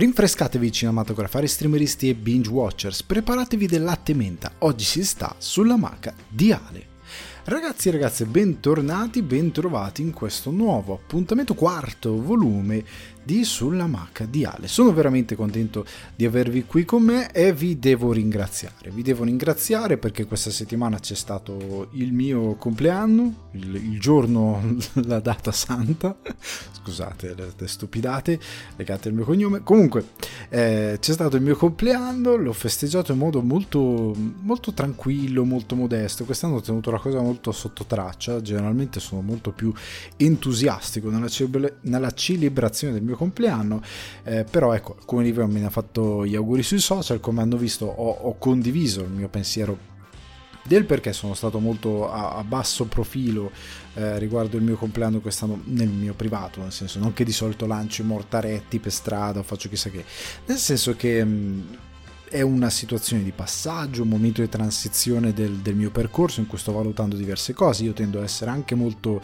Rinfrescatevi cinematografari, streameristi e binge watchers, preparatevi del latte menta, oggi si sta sulla maca di Ale. Ragazzi e ragazze, bentornati, bentrovati in questo nuovo appuntamento, quarto volume di Sulla Maca di Ale. Sono veramente contento di avervi qui con me e vi devo ringraziare. Vi devo ringraziare perché questa settimana c'è stato il mio compleanno, il, il giorno, la data santa. Scusate le, le, stupidate legate al mio cognome. Comunque, eh, c'è stato il mio compleanno, l'ho festeggiato in modo molto, molto tranquillo, molto modesto. Quest'anno ho tenuto la cosa molto sotto traccia. Generalmente sono molto più entusiastico nella, cele- nella celebrazione del mio compleanno, eh, però ecco, alcuni di voi mi hanno fatto gli auguri sui social, come hanno visto ho, ho condiviso il mio pensiero del perché sono stato molto a, a basso profilo eh, riguardo il mio compleanno quest'anno nel mio privato, nel senso non che di solito lancio i mortaretti per strada o faccio chissà che, nel senso che... Mh, è una situazione di passaggio, un momento di transizione del, del, mio percorso in cui sto valutando diverse cose. Io tendo a essere anche molto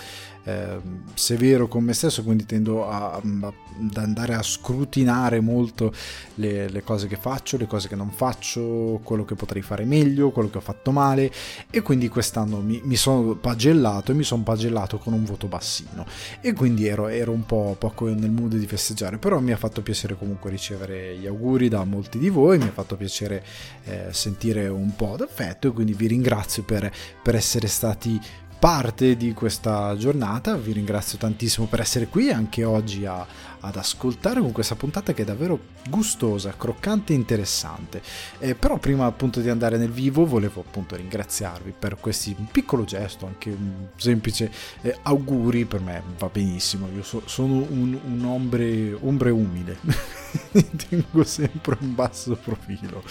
eh, severo con me stesso, quindi tendo a, a, ad andare a scrutinare molto le, le, cose che faccio, le cose che non faccio, quello che potrei fare meglio, quello che ho fatto male. E quindi quest'anno mi, mi sono pagellato e mi sono pagellato con un voto bassino. E quindi ero, ero un po' poco nel mood di festeggiare, però mi ha fatto piacere comunque ricevere gli auguri da molti di voi, mi ha fatto piacere eh, sentire un po' d'affetto e quindi vi ringrazio per, per essere stati parte di questa giornata. Vi ringrazio tantissimo per essere qui anche oggi a, ad ascoltare con questa puntata che è davvero gustosa, croccante e interessante. Eh, però prima appunto di andare nel vivo volevo appunto ringraziarvi per questo piccolo gesto, anche un semplice eh, auguri per me va benissimo. Io so, sono un, un ombre, ombre umile, tengo sempre un basso profilo.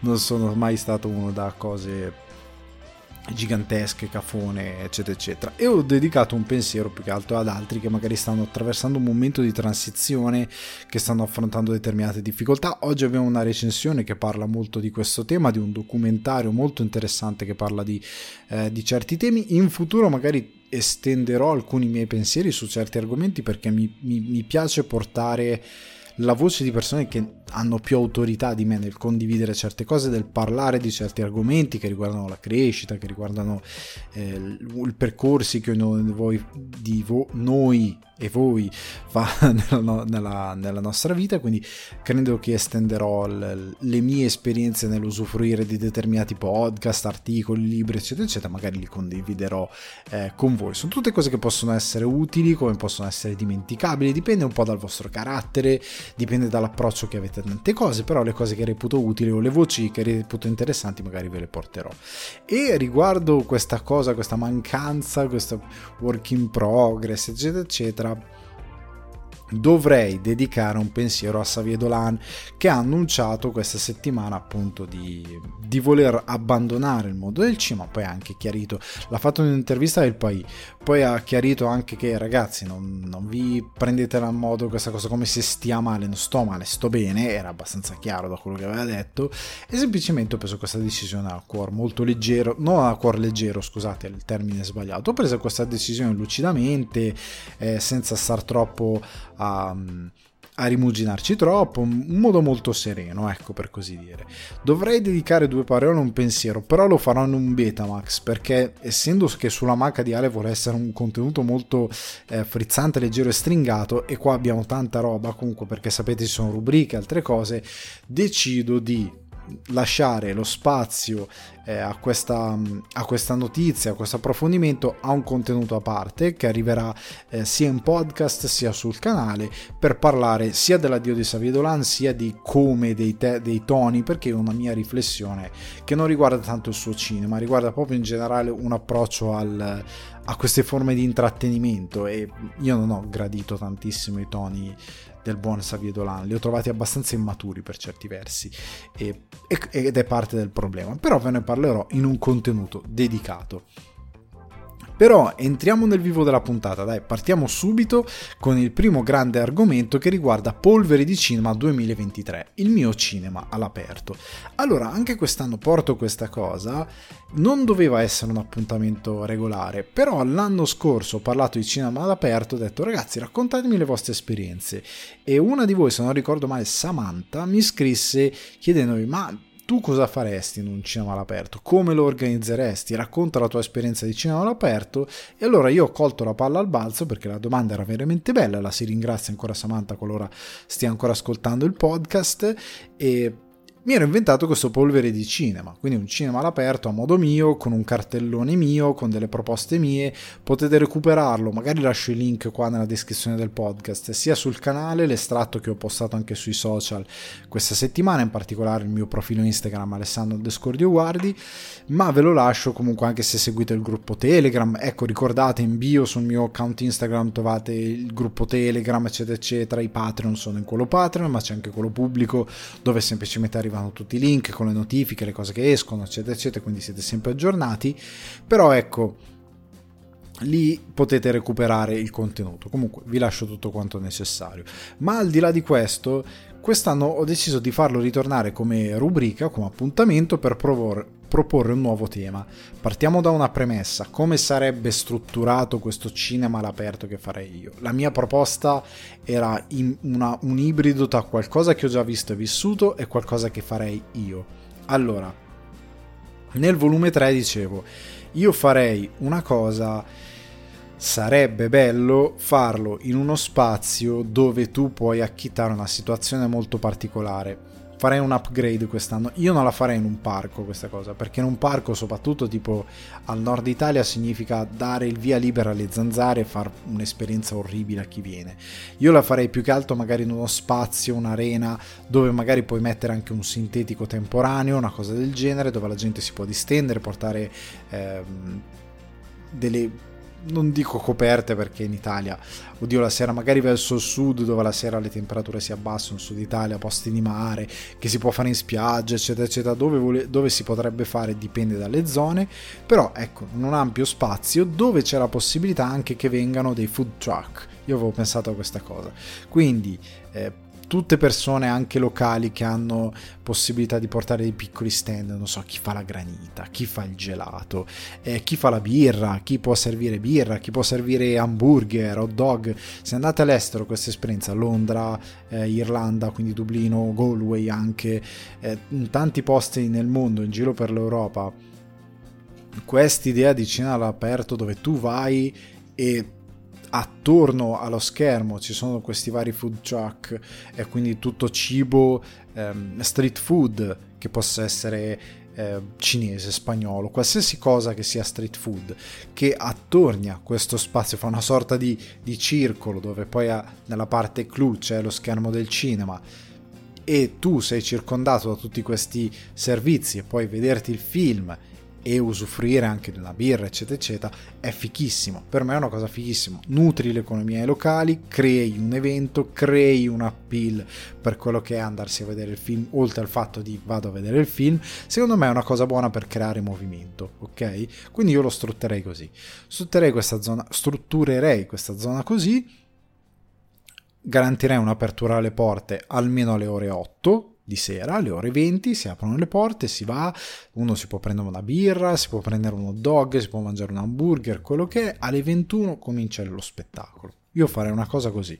Non sono mai stato uno da cose gigantesche, cafone, eccetera, eccetera. E ho dedicato un pensiero più che altro ad altri che magari stanno attraversando un momento di transizione, che stanno affrontando determinate difficoltà. Oggi abbiamo una recensione che parla molto di questo tema, di un documentario molto interessante che parla di, eh, di certi temi. In futuro magari estenderò alcuni miei pensieri su certi argomenti perché mi, mi, mi piace portare la voce di persone che hanno più autorità di me nel condividere certe cose, nel parlare di certi argomenti che riguardano la crescita, che riguardano eh, i percorsi che voi, di vo- noi e voi fa nella, nella, nella, nostra vita, quindi credo che estenderò l- le mie esperienze nell'usufruire di determinati podcast, articoli, libri, eccetera, eccetera, magari li condividerò eh, con voi. Sono tutte cose che possono essere utili, come possono essere dimenticabili, dipende un po' dal vostro carattere, dipende dall'approccio che avete a tante cose, però le cose che reputo utili o le voci che reputo interessanti magari ve le porterò. E riguardo questa cosa, questa mancanza, questo work in progress, eccetera, eccetera, dovrei dedicare un pensiero a Xavier Dolan che ha annunciato questa settimana appunto di, di voler abbandonare il mondo del cinema poi ha anche chiarito l'ha fatto in un'intervista del Pai poi ha chiarito anche che ragazzi non, non vi prendete a modo questa cosa come se stia male. Non sto male sto bene. Era abbastanza chiaro da quello che aveva detto. E semplicemente ho preso questa decisione al cuore molto leggero non al cuore leggero scusate il termine sbagliato. Ho preso questa decisione lucidamente eh, senza star troppo a, a rimuginarci troppo, un modo molto sereno, ecco per così dire. Dovrei dedicare due parole a un pensiero, però lo farò in un Betamax, perché essendo che sulla Maca di Ale vuole essere un contenuto molto eh, frizzante, leggero e stringato, e qua abbiamo tanta roba comunque, perché sapete ci sono rubriche, altre cose, decido di lasciare lo spazio eh, a, questa, a, questa, notizia, a questo approfondimento, a un contenuto a parte che arriverà eh, sia in podcast sia sul canale per parlare sia dell'addio di Xavier Dolan sia di come dei, te, dei toni, perché è una mia riflessione che non riguarda tanto il suo cinema, riguarda proprio in generale un approccio al, a queste forme di intrattenimento e io non ho gradito tantissimo i toni del buon Xavier Dolan, li ho trovati abbastanza immaturi per certi versi e, ed è parte del problema, però ve ne parlerò in un contenuto dedicato. Però entriamo nel vivo della puntata, dai, partiamo subito con il primo grande argomento che riguarda Polveri di Cinema 2023, il mio cinema all'aperto. Allora, anche quest'anno porto questa cosa, non doveva essere un appuntamento regolare, però l'anno scorso ho parlato di cinema all'aperto, ho detto ragazzi raccontatemi le vostre esperienze e una di voi, se non ricordo male, Samantha, mi scrisse chiedendomi ma tu cosa faresti in un cinema all'aperto? Come lo organizzeresti? Racconta la tua esperienza di cinema all'aperto. E allora io ho colto la palla al balzo perché la domanda era veramente bella. La si ringrazia ancora Samantha qualora stia ancora ascoltando il podcast. E mi ero inventato questo polvere di cinema, quindi un cinema all'aperto a modo mio, con un cartellone mio, con delle proposte mie, potete recuperarlo, magari lascio il link qua nella descrizione del podcast, sia sul canale, l'estratto che ho postato anche sui social questa settimana, in particolare il mio profilo Instagram Alessandro Descordio Guardi, ma ve lo lascio comunque anche se seguite il gruppo Telegram, ecco ricordate in bio sul mio account Instagram trovate il gruppo Telegram eccetera eccetera, i Patreon sono in quello Patreon, ma c'è anche quello pubblico dove semplicemente arriva arrivano tutti i link con le notifiche, le cose che escono, eccetera, eccetera, quindi siete sempre aggiornati. Però ecco, lì potete recuperare il contenuto. Comunque vi lascio tutto quanto necessario. Ma al di là di questo, quest'anno ho deciso di farlo ritornare come rubrica, come appuntamento per proporre, proporre un nuovo tema. Partiamo da una premessa, come sarebbe strutturato questo cinema all'aperto che farei io. La mia proposta era una, un ibrido tra qualcosa che ho già visto e vissuto e qualcosa che farei io. Allora, nel volume 3 dicevo, io farei una cosa sarebbe bello farlo in uno spazio dove tu puoi acchittare una situazione molto particolare. Farei un upgrade quest'anno. Io non la farei in un parco questa cosa, perché in un parco, soprattutto tipo al nord Italia, significa dare il via libera alle zanzare e fare un'esperienza orribile a chi viene. Io la farei più che altro magari in uno spazio, un'arena, dove magari puoi mettere anche un sintetico temporaneo, una cosa del genere, dove la gente si può distendere, portare ehm, delle non dico coperte perché in Italia, oddio la sera magari verso il sud dove la sera le temperature si abbassano, sud Italia, posti di mare, che si può fare in spiaggia, eccetera, eccetera, dove, vole, dove si potrebbe fare dipende dalle zone, però ecco, in un ampio spazio dove c'è la possibilità anche che vengano dei food truck. Io avevo pensato a questa cosa. Quindi eh, tutte persone anche locali che hanno possibilità di portare dei piccoli stand, non so, chi fa la granita, chi fa il gelato, eh, chi fa la birra, chi può servire birra, chi può servire hamburger, hot dog. Se andate all'estero questa esperienza, Londra, eh, Irlanda, quindi Dublino, Galway anche, eh, in tanti posti nel mondo, in giro per l'Europa, quest'idea di cena all'aperto dove tu vai e attorno allo schermo ci sono questi vari food truck e quindi tutto cibo ehm, street food che possa essere eh, cinese, spagnolo, qualsiasi cosa che sia street food che attornia questo spazio, fa una sorta di, di circolo dove poi ha, nella parte clou c'è lo schermo del cinema e tu sei circondato da tutti questi servizi e puoi vederti il film e usufruire anche una birra, eccetera, eccetera, è fichissimo. Per me è una cosa fichissima. Nutri le economie locali, crei un evento, crei un appeal per quello che è andarsi a vedere il film, oltre al fatto di vado a vedere il film. Secondo me è una cosa buona per creare movimento, ok? Quindi io lo strutterei così. Strutterei questa zona, strutturerei questa zona così. Garantirei un'apertura alle porte almeno alle ore 8 di sera, alle ore 20, si aprono le porte, si va, uno si può prendere una birra, si può prendere un hot dog, si può mangiare un hamburger, quello che è, alle 21 comincia lo spettacolo. Io farei una cosa così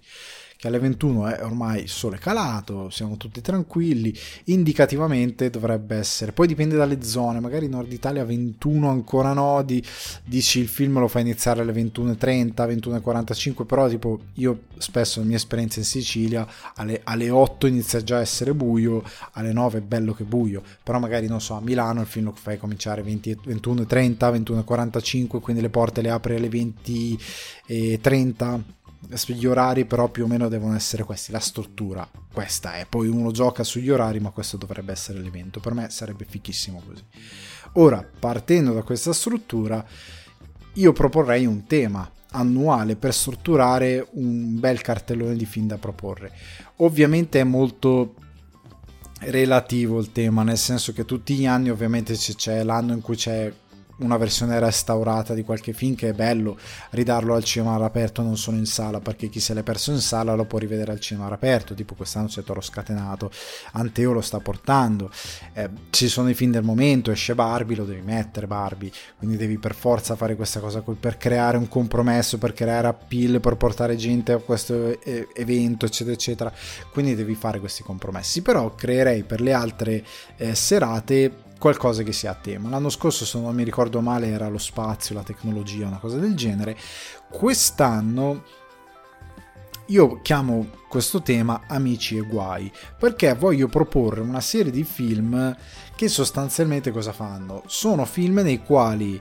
che alle 21 è ormai sole calato, siamo tutti tranquilli, indicativamente dovrebbe essere, poi dipende dalle zone, magari Nord Italia 21 ancora no, di, dici il film lo fa iniziare alle 21.30, 21.45, però tipo io spesso la mia esperienza in Sicilia alle, alle 8 inizia già a essere buio, alle 9 è bello che buio, però magari non so a Milano il film lo fai cominciare 20, 21.30, 21.45, quindi le porte le apri alle 20.30 gli orari però più o meno devono essere questi, la struttura questa è, poi uno gioca sugli orari ma questo dovrebbe essere l'evento, per me sarebbe fichissimo così. Ora, partendo da questa struttura, io proporrei un tema annuale per strutturare un bel cartellone di film da proporre. Ovviamente è molto relativo il tema, nel senso che tutti gli anni ovviamente c'è l'anno in cui c'è una versione restaurata di qualche film che è bello ridarlo al cinema all'aperto non solo in sala perché chi se l'è perso in sala lo può rivedere al cinema all'aperto tipo quest'anno c'è Toro Scatenato Anteo lo sta portando. Eh, ci sono i film del momento esce Barbie lo devi mettere Barbie quindi devi per forza fare questa cosa per creare un compromesso per creare appeal per portare gente a questo eh, evento eccetera eccetera. Quindi devi fare questi compromessi. Però creerei per le altre eh, serate qualcosa che sia a tema. L'anno scorso, se non mi ricordo male, era lo spazio, la tecnologia, una cosa del genere. Quest'anno io chiamo questo tema Amici e Guai perché voglio proporre una serie di film che sostanzialmente cosa fanno? Sono film nei quali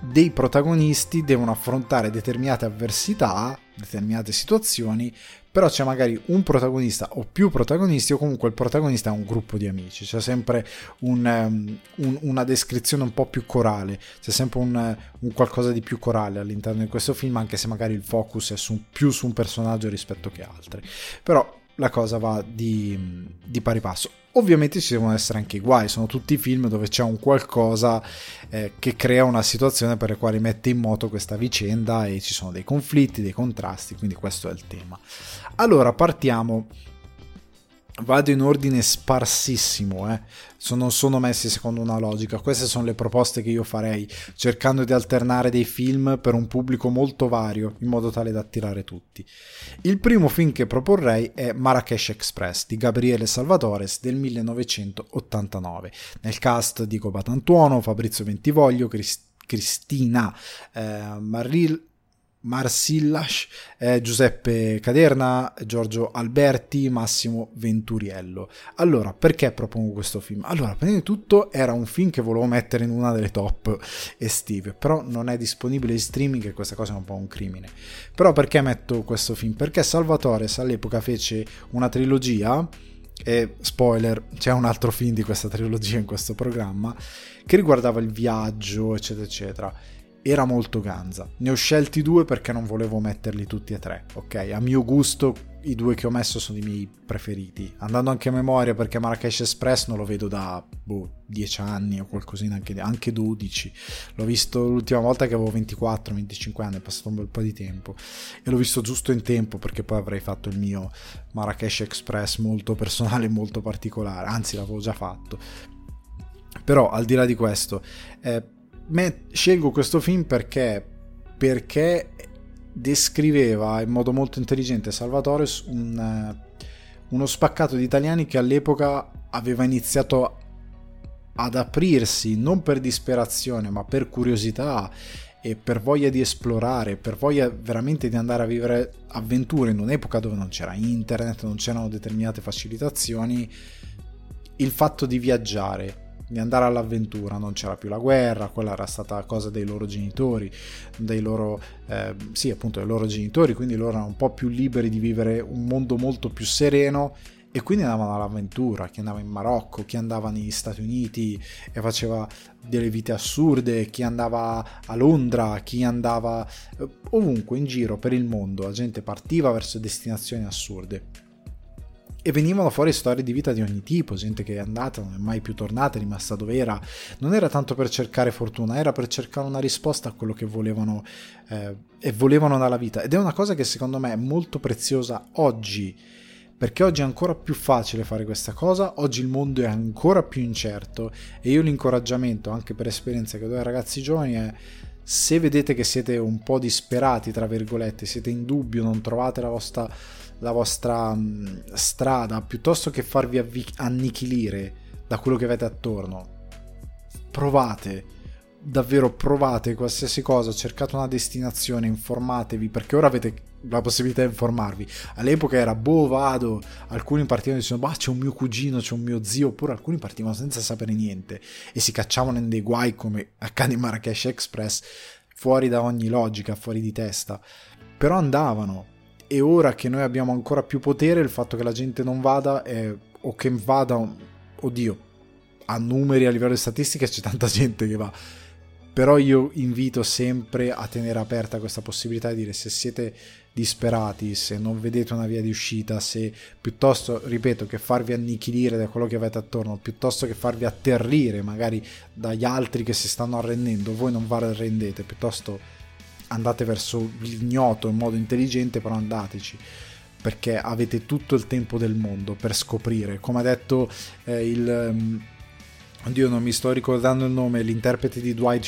dei protagonisti devono affrontare determinate avversità, determinate situazioni però c'è magari un protagonista o più protagonisti o comunque il protagonista è un gruppo di amici, c'è sempre un, um, un, una descrizione un po' più corale, c'è sempre un, un, qualcosa di più corale all'interno di questo film, anche se magari il focus è su, più su un personaggio rispetto che altri. Però la cosa va di, di, pari passo. Ovviamente ci devono essere anche i guai, sono tutti film dove c'è un qualcosa eh, che crea una situazione per la quale mette in moto questa vicenda e ci sono dei conflitti, dei contrasti, quindi questo è il tema. Allora partiamo vado in ordine sparsissimo, eh. non sono messi secondo una logica. Queste sono le proposte che io farei, cercando di alternare dei film per un pubblico molto vario, in modo tale da attirare tutti. Il primo film che proporrei è Marrakesh Express di Gabriele Salvatores del 1989. Nel cast Dico Batantuono, Fabrizio Ventivoglio, Crist- Cristina eh, Marril Marsillas, eh, Giuseppe Caderna, Giorgio Alberti, Massimo Venturiello. Allora, perché propongo questo film? Allora, prima di tutto era un film che volevo mettere in una delle top estive, però non è disponibile in streaming e questa cosa è un po' un crimine. Però perché metto questo film? Perché Salvatore all'epoca fece una trilogia e spoiler, c'è un altro film di questa trilogia in questo programma che riguardava il viaggio, eccetera, eccetera era molto ganza. Ne ho scelti due perché non volevo metterli tutti e tre, ok? A mio gusto i due che ho messo sono i miei preferiti. Andando anche a memoria perché Marrakesh Express non lo vedo da boh, 10 anni o qualcosina, anche, anche 12. L'ho visto l'ultima volta che avevo 24-25 anni, è passato un bel po' di tempo. E l'ho visto giusto in tempo perché poi avrei fatto il mio Marrakesh Express molto personale molto particolare. Anzi, l'avevo già fatto. Però al di là di questo... Eh, me, scelgo questo film perché, perché descriveva in modo molto intelligente Salvatore un, eh, uno spaccato di italiani che all'epoca aveva iniziato ad aprirsi non per disperazione ma per curiosità e per voglia di esplorare, per voglia veramente di andare a vivere avventure in un'epoca dove non c'era internet, non c'erano determinate facilitazioni, il fatto di viaggiare, di andare all'avventura, non c'era più la guerra, quella era stata cosa dei loro genitori, dei loro, eh, sì appunto dei loro genitori, quindi loro erano un po' più liberi di vivere un mondo molto più sereno e quindi andavano all'avventura, chi andava in Marocco, chi andava negli Stati Uniti e faceva delle vite assurde, chi andava a Londra, chi andava eh, ovunque in giro per il mondo, la gente partiva verso destinazioni assurde e venivano fuori storie di vita di ogni tipo, gente che è andata, non è mai più tornata, è rimasta dove era. Non era tanto per cercare fortuna, era per cercare una risposta a quello che volevano eh, e volevano dalla vita. Ed è una cosa che secondo me è molto preziosa oggi, perché oggi è ancora più facile fare questa cosa, oggi il mondo è ancora più incerto e io l'incoraggiamento, anche per esperienza che do ai ragazzi giovani, è se vedete che siete un po' disperati, tra virgolette, siete in dubbio, non trovate la vostra la vostra mm, strada piuttosto che farvi avvi- annichilire da quello che avete attorno. Provate, davvero provate qualsiasi cosa, cercate una destinazione, informatevi perché ora avete la possibilità di informarvi. All'epoca era boh, vado, alcuni partivano dicendo bah c'è un mio cugino, c'è un mio zio, oppure alcuni partivano senza sapere niente e si cacciavano in dei guai come accade in Marrakesh Express, fuori da ogni logica, fuori di testa. Però andavano, e ora che noi abbiamo ancora più potere il fatto che la gente non vada è, o che vada oddio a numeri a livello di statistiche c'è tanta gente che va. Però io invito sempre a tenere aperta questa possibilità di dire se siete disperati, se non vedete una via di uscita, se piuttosto, ripeto, che farvi annichilire da quello che avete attorno, piuttosto che farvi atterrire magari dagli altri che si stanno arrendendo, voi non vi arrendete, piuttosto andate verso l'ignoto in modo intelligente, però andateci perché avete tutto il tempo del mondo per scoprire. Come ha detto eh, il... Um, oddio, non mi sto ricordando il nome, l'interprete di Dwight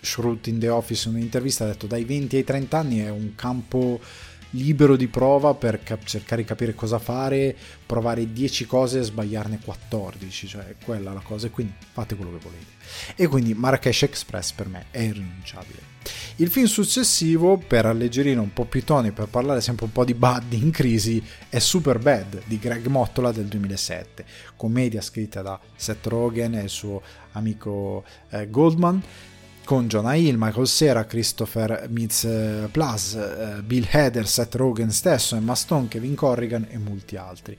Schrute in The Office in un'intervista ha detto dai 20 ai 30 anni è un campo libero di prova per cap- cercare di capire cosa fare, provare 10 cose e sbagliarne 14, cioè quella la cosa, e quindi fate quello che volete. E quindi Marrakesh Express per me è irrinunciabile. Il film successivo, per alleggerire un po' più i toni, per parlare sempre un po' di Buddy in crisi, è Super Bad di Greg Mottola del 2007, commedia scritta da Seth Rogen e il suo amico eh, Goldman con Jonah Hill, Michael Cera, Christopher Mitz Plus, eh, Bill Hader, Seth Rogen stesso, Emma Stone, Kevin Corrigan e molti altri.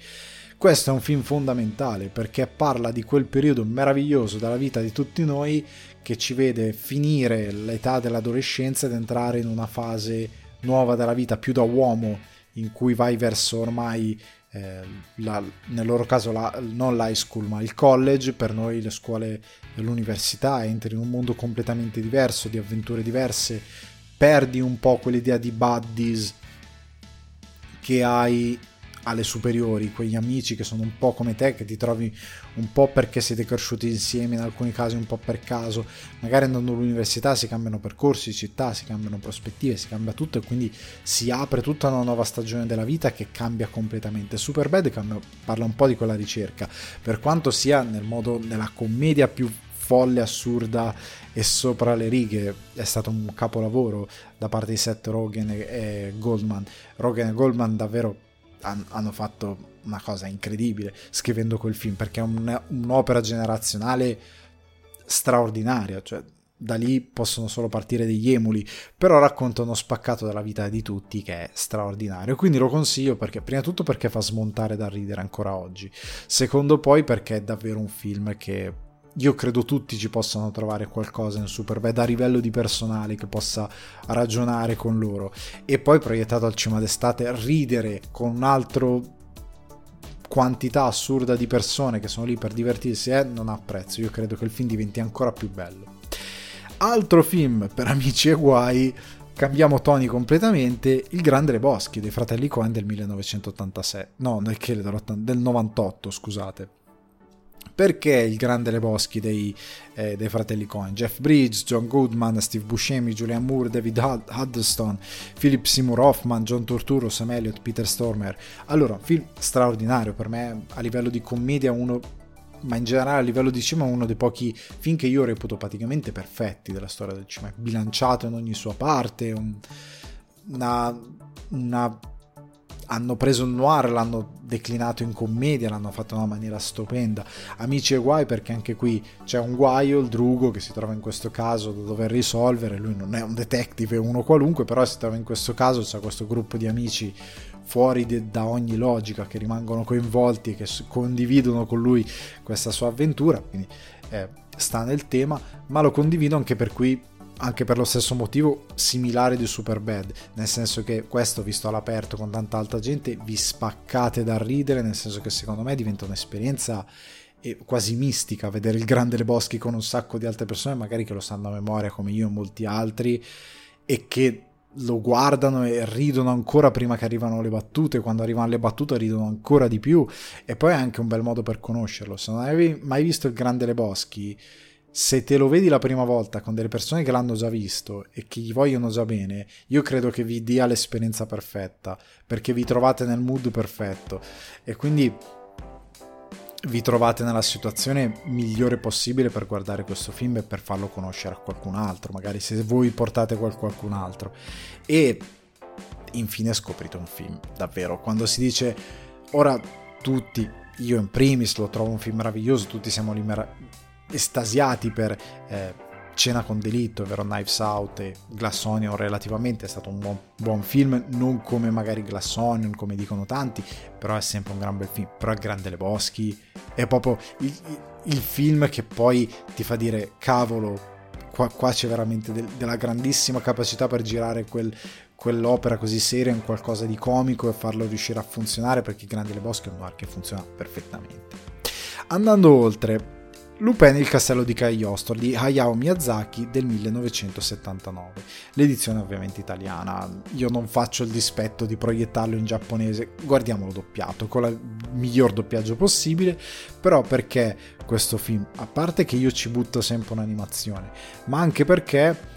Questo è un film fondamentale perché parla di quel periodo meraviglioso della vita di tutti noi che ci vede finire l'età dell'adolescenza ed entrare in una fase nuova della vita, più da uomo, in cui vai verso ormai eh, la, nel loro caso la, non l'high school ma il college, per noi le scuole dell'università, entri in un mondo completamente diverso, di avventure diverse, perdi un po' quell'idea di buddies che hai alle superiori, quegli amici che sono un po' come te, che ti trovi un po' perché siete cresciuti insieme, in alcuni casi un po' per caso, magari andando all'università si cambiano percorsi, città, si cambiano prospettive, si cambia tutto e quindi si apre tutta una nuova stagione della vita che cambia completamente. Superbad parla un po' di quella ricerca, per quanto sia nel modo, nella commedia più folle, assurda e sopra le righe. È stato un capolavoro da parte di Seth Rogen e Goldman. Rogen e Goldman davvero hanno fatto una cosa incredibile scrivendo quel film perché è un, un'opera generazionale straordinaria, cioè da lì possono solo partire degli emuli, però racconta uno spaccato della vita di tutti che è straordinario. Quindi lo consiglio perché, prima di tutto, perché fa smontare da ridere ancora oggi, secondo poi, perché è davvero un film che io credo tutti ci possano trovare qualcosa in Superbad a livello di personale che possa ragionare con loro. E poi proiettato al cinema d'estate ridere con un altro quantità assurda di persone che sono lì per divertirsi eh, non ha prezzo. Io credo che il film diventi ancora più bello. Altro film per amici e guai cambiamo toni completamente il Grande Le Boschi dei fratelli Coen del 1986 no del 98 scusate perché il grande Le Boschi dei, eh, dei fratelli Cohen? Jeff Bridges, John Goodman, Steve Buscemi, Julian Moore, David Huddleston, Philip Seymour Hoffman, John Torturo, Sam Elliott, Peter Stormer. Allora, film straordinario per me a livello di commedia uno ma in generale a livello di cinema uno dei pochi film che io reputo praticamente perfetti della storia del cinema, bilanciato in ogni sua parte, un, una, una hanno preso il noir, l'hanno declinato in commedia, l'hanno fatto in una maniera stupenda. Amici e guai perché anche qui c'è un guaio, il drugo, che si trova in questo caso da dover risolvere, lui non è un detective, è uno qualunque, però si trova in questo caso, c'è questo gruppo di amici fuori de, da ogni logica che rimangono coinvolti e che condividono con lui questa sua avventura, quindi eh, sta nel tema, ma lo condivido anche per cui anche per lo stesso motivo similare di Superbad, nel senso che questo visto all'aperto con tanta altra gente vi spaccate da ridere, nel senso che secondo me diventa un'esperienza eh, quasi mistica vedere il Grande Le Boschi con un sacco di altre persone, magari che lo sanno a memoria come io e molti altri, e che lo guardano e ridono ancora prima che arrivano le battute, quando arrivano le battute ridono ancora di più, e poi è anche un bel modo per conoscerlo. Se non avevi mai visto il Grande Le Boschi, se te lo vedi la prima volta con delle persone che l'hanno già visto e che gli vogliono già bene, io credo che vi dia l'esperienza perfetta, perché vi trovate nel mood perfetto e quindi vi trovate nella situazione migliore possibile per guardare questo film e per farlo conoscere a qualcun altro, magari se voi portate qualcun altro. E infine scoprite un film, davvero, quando si dice ora tutti, io in primis lo trovo un film meraviglioso, tutti siamo lì estasiati per eh, Cena con delitto, ovvero Knives Out e Glass Onion relativamente è stato un buon, buon, film, non come magari Glass Onion, come dicono tanti, però è sempre un gran bel film, però è Grande Le Boschi, è proprio il, il film che poi ti fa dire cavolo, qua, qua c'è veramente del, della grandissima capacità per girare quel, quell'opera così seria in qualcosa di comico e farlo riuscire a funzionare perché Grandi Le Bosche è un noir che funziona perfettamente. Andando oltre, Lupin il castello di Cagliostro di Hayao Miyazaki del 1979, l'edizione ovviamente italiana. Io non faccio il dispetto di proiettarlo in giapponese, guardiamolo doppiato, con il miglior doppiaggio possibile, però perché questo film, a parte che io ci butto sempre un'animazione, ma anche perché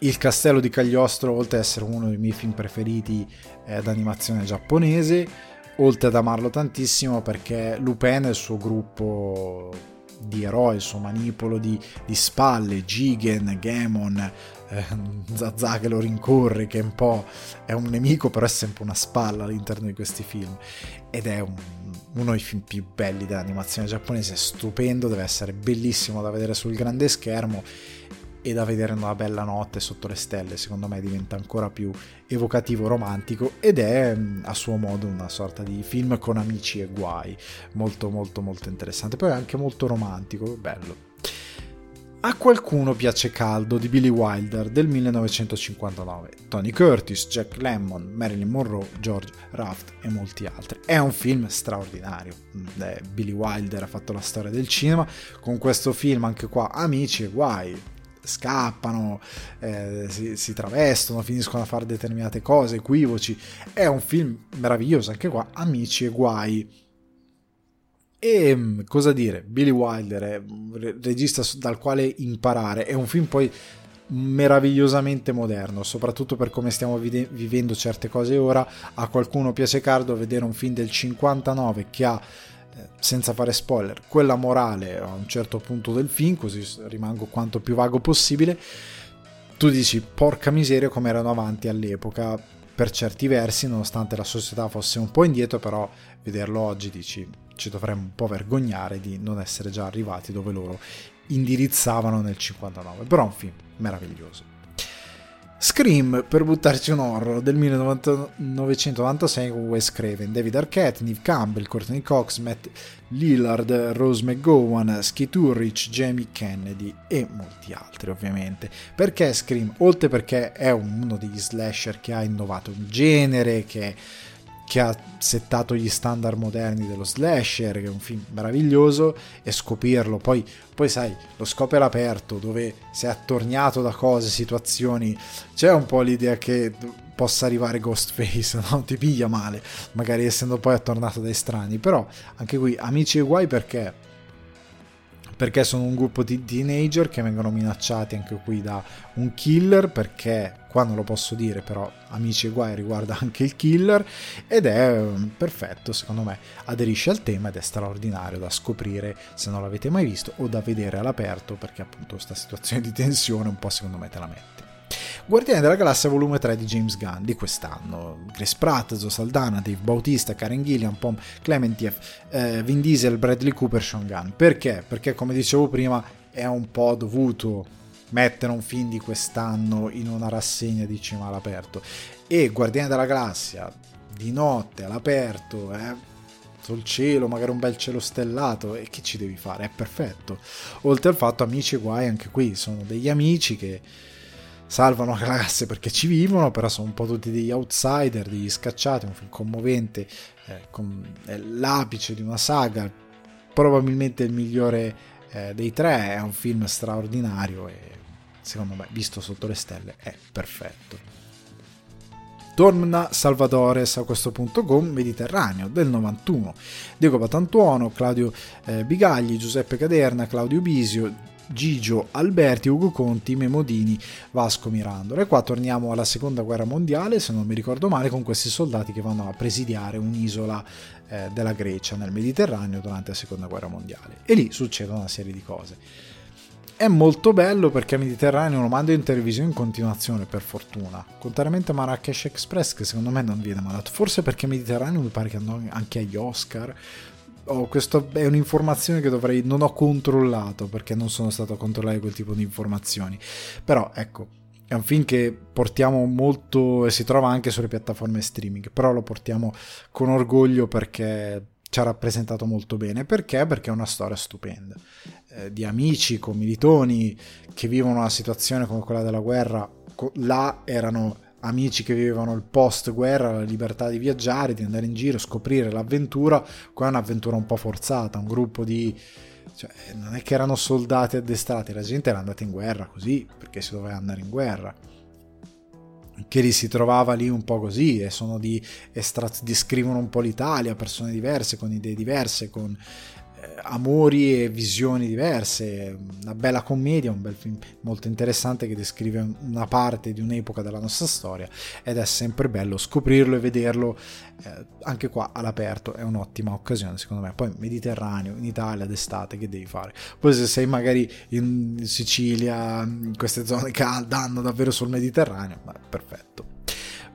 il castello di Cagliostro, oltre ad essere uno dei miei film preferiti eh, d'animazione giapponese, oltre ad amarlo tantissimo perché Lupin e il suo gruppo di eroi, il suo manipolo di, di spalle, Jigen, Gamon, eh, Zaza che lo rincorre, che è un po' è un nemico, però è sempre una spalla all'interno di questi film. Ed è un, uno dei film più belli dell'animazione giapponese, stupendo, deve essere bellissimo da vedere sul grande schermo e da vedere una bella notte sotto le stelle, secondo me diventa ancora più evocativo, romantico ed è mm, a suo modo una sorta di film con amici e guai, molto molto molto interessante, poi è anche molto romantico, bello. A qualcuno piace Caldo di Billy Wilder del 1959, Tony Curtis, Jack Lemmon, Marilyn Monroe, George Raft e molti altri. È un film straordinario. Mm, Billy Wilder ha fatto la storia del cinema, con questo film anche qua amici e guai, scappano, eh, si, si, travestono, finiscono a fare determinate cose, equivoci. È un film meraviglioso, anche qua, amici e guai. E mm, cosa dire, Billy Wilder è un regista dal quale imparare, è un film poi meravigliosamente moderno, soprattutto per come stiamo vide- vivendo certe cose ora. A qualcuno piace cardo vedere un film del 59 che ha senza fare spoiler, quella morale a un certo punto del film, così rimango quanto più vago possibile, tu dici porca miseria come erano avanti all'epoca per certi versi, nonostante la società fosse un po' indietro, però vederlo oggi dici ci dovremmo un po' vergognare di non essere già arrivati dove loro indirizzavano nel 59, però è un film meraviglioso. Scream, per buttarci un horror, del 1996 con Wes Craven, David Arquette, Neve Campbell, Courtney Cox, Matt Lillard, Rose McGowan, Skit Ulrich, Jamie Kennedy e molti altri ovviamente. Perché Scream? Oltre perché è uno degli slasher che ha innovato il genere, che che ha settato gli standard moderni dello slasher, che è un film meraviglioso, e scoprirlo. Poi, poi sai, lo scopo è all'aperto, dove sei attorniato da cose, situazioni. C'è un po' l'idea che possa arrivare Ghostface, no? ti piglia male, magari essendo poi attornato dai strani. Però anche qui, amici e guai perché perché sono un gruppo di teenager che vengono minacciati anche qui da un killer perché qua non lo posso dire però amici e guai riguarda anche il killer ed è um, perfetto secondo me aderisce al tema ed è straordinario da scoprire se non l'avete mai visto o da vedere all'aperto perché appunto questa situazione di tensione un po' secondo me te la mette Guardiani della Galassia volume 3 di James Gunn di quest'anno. Chris Pratt, Zoe Saldana, Dave Bautista, Karen Gillian, Pom Clementiev, eh, Vin Diesel, Bradley Cooper, Sean Gunn. Perché? Perché come dicevo prima è un po' dovuto mettere un film di quest'anno in una rassegna di cinema all'aperto. E Guardiani della Galassia di notte all'aperto, eh, sul cielo, magari un bel cielo stellato, e che ci devi fare? È perfetto. Oltre al fatto, amici guai, anche qui sono degli amici che salvano la classe perché ci vivono, però sono un po' tutti degli outsider, degli scacciati, un film commovente, eh, con, è l'apice di una saga, probabilmente il migliore eh, dei tre, è un film straordinario e secondo me, visto sotto le stelle, è perfetto. Torna Salvadores a questo punto con Mediterraneo del 91. Diego Batantuono, Claudio eh, Bigagli, Giuseppe Caderna, Claudio Bisio, Gigio Alberti, Ugo Conti, Memodini, Vasco Mirandola. E qua torniamo alla seconda guerra mondiale, se non mi ricordo male, con questi soldati che vanno a presidiare un'isola eh, della Grecia nel Mediterraneo durante la seconda guerra mondiale. E lì succedono una serie di cose. È molto bello perché Mediterraneo lo manda in televisione in continuazione, per fortuna. Contrariamente a Marrakesh Express, che secondo me non viene mandato. Forse perché Mediterraneo mi pare che andò anche agli Oscar oh, questa è un'informazione che dovrei, non ho controllato perché non sono stato a controllare quel tipo di informazioni. Però ecco, è un film che portiamo molto e si trova anche sulle piattaforme streaming, però lo portiamo con orgoglio perché ci ha rappresentato molto bene. Perché? Perché è una storia stupenda. Eh, di amici, commilitoni che vivono una situazione come quella della guerra, là erano amici che vivevano il post guerra, la libertà di viaggiare, di andare in giro, scoprire l'avventura, qua è un'avventura un po' forzata, un gruppo di... Cioè, non è che erano soldati addestrati, la gente era andata in guerra così, perché si doveva andare in guerra. Che li si trovava lì un po' così e sono di estrat- descrivono un po' l'Italia, persone diverse, con idee diverse, con amori e visioni diverse, una bella commedia, un bel film molto interessante che descrive una parte di un'epoca della nostra storia ed è sempre bello scoprirlo e vederlo eh, anche qua all'aperto, è un'ottima occasione secondo me. Poi Mediterraneo, in Italia d'estate che devi fare? Poi se sei magari in Sicilia, in queste zone che danno davvero sul Mediterraneo, beh, perfetto.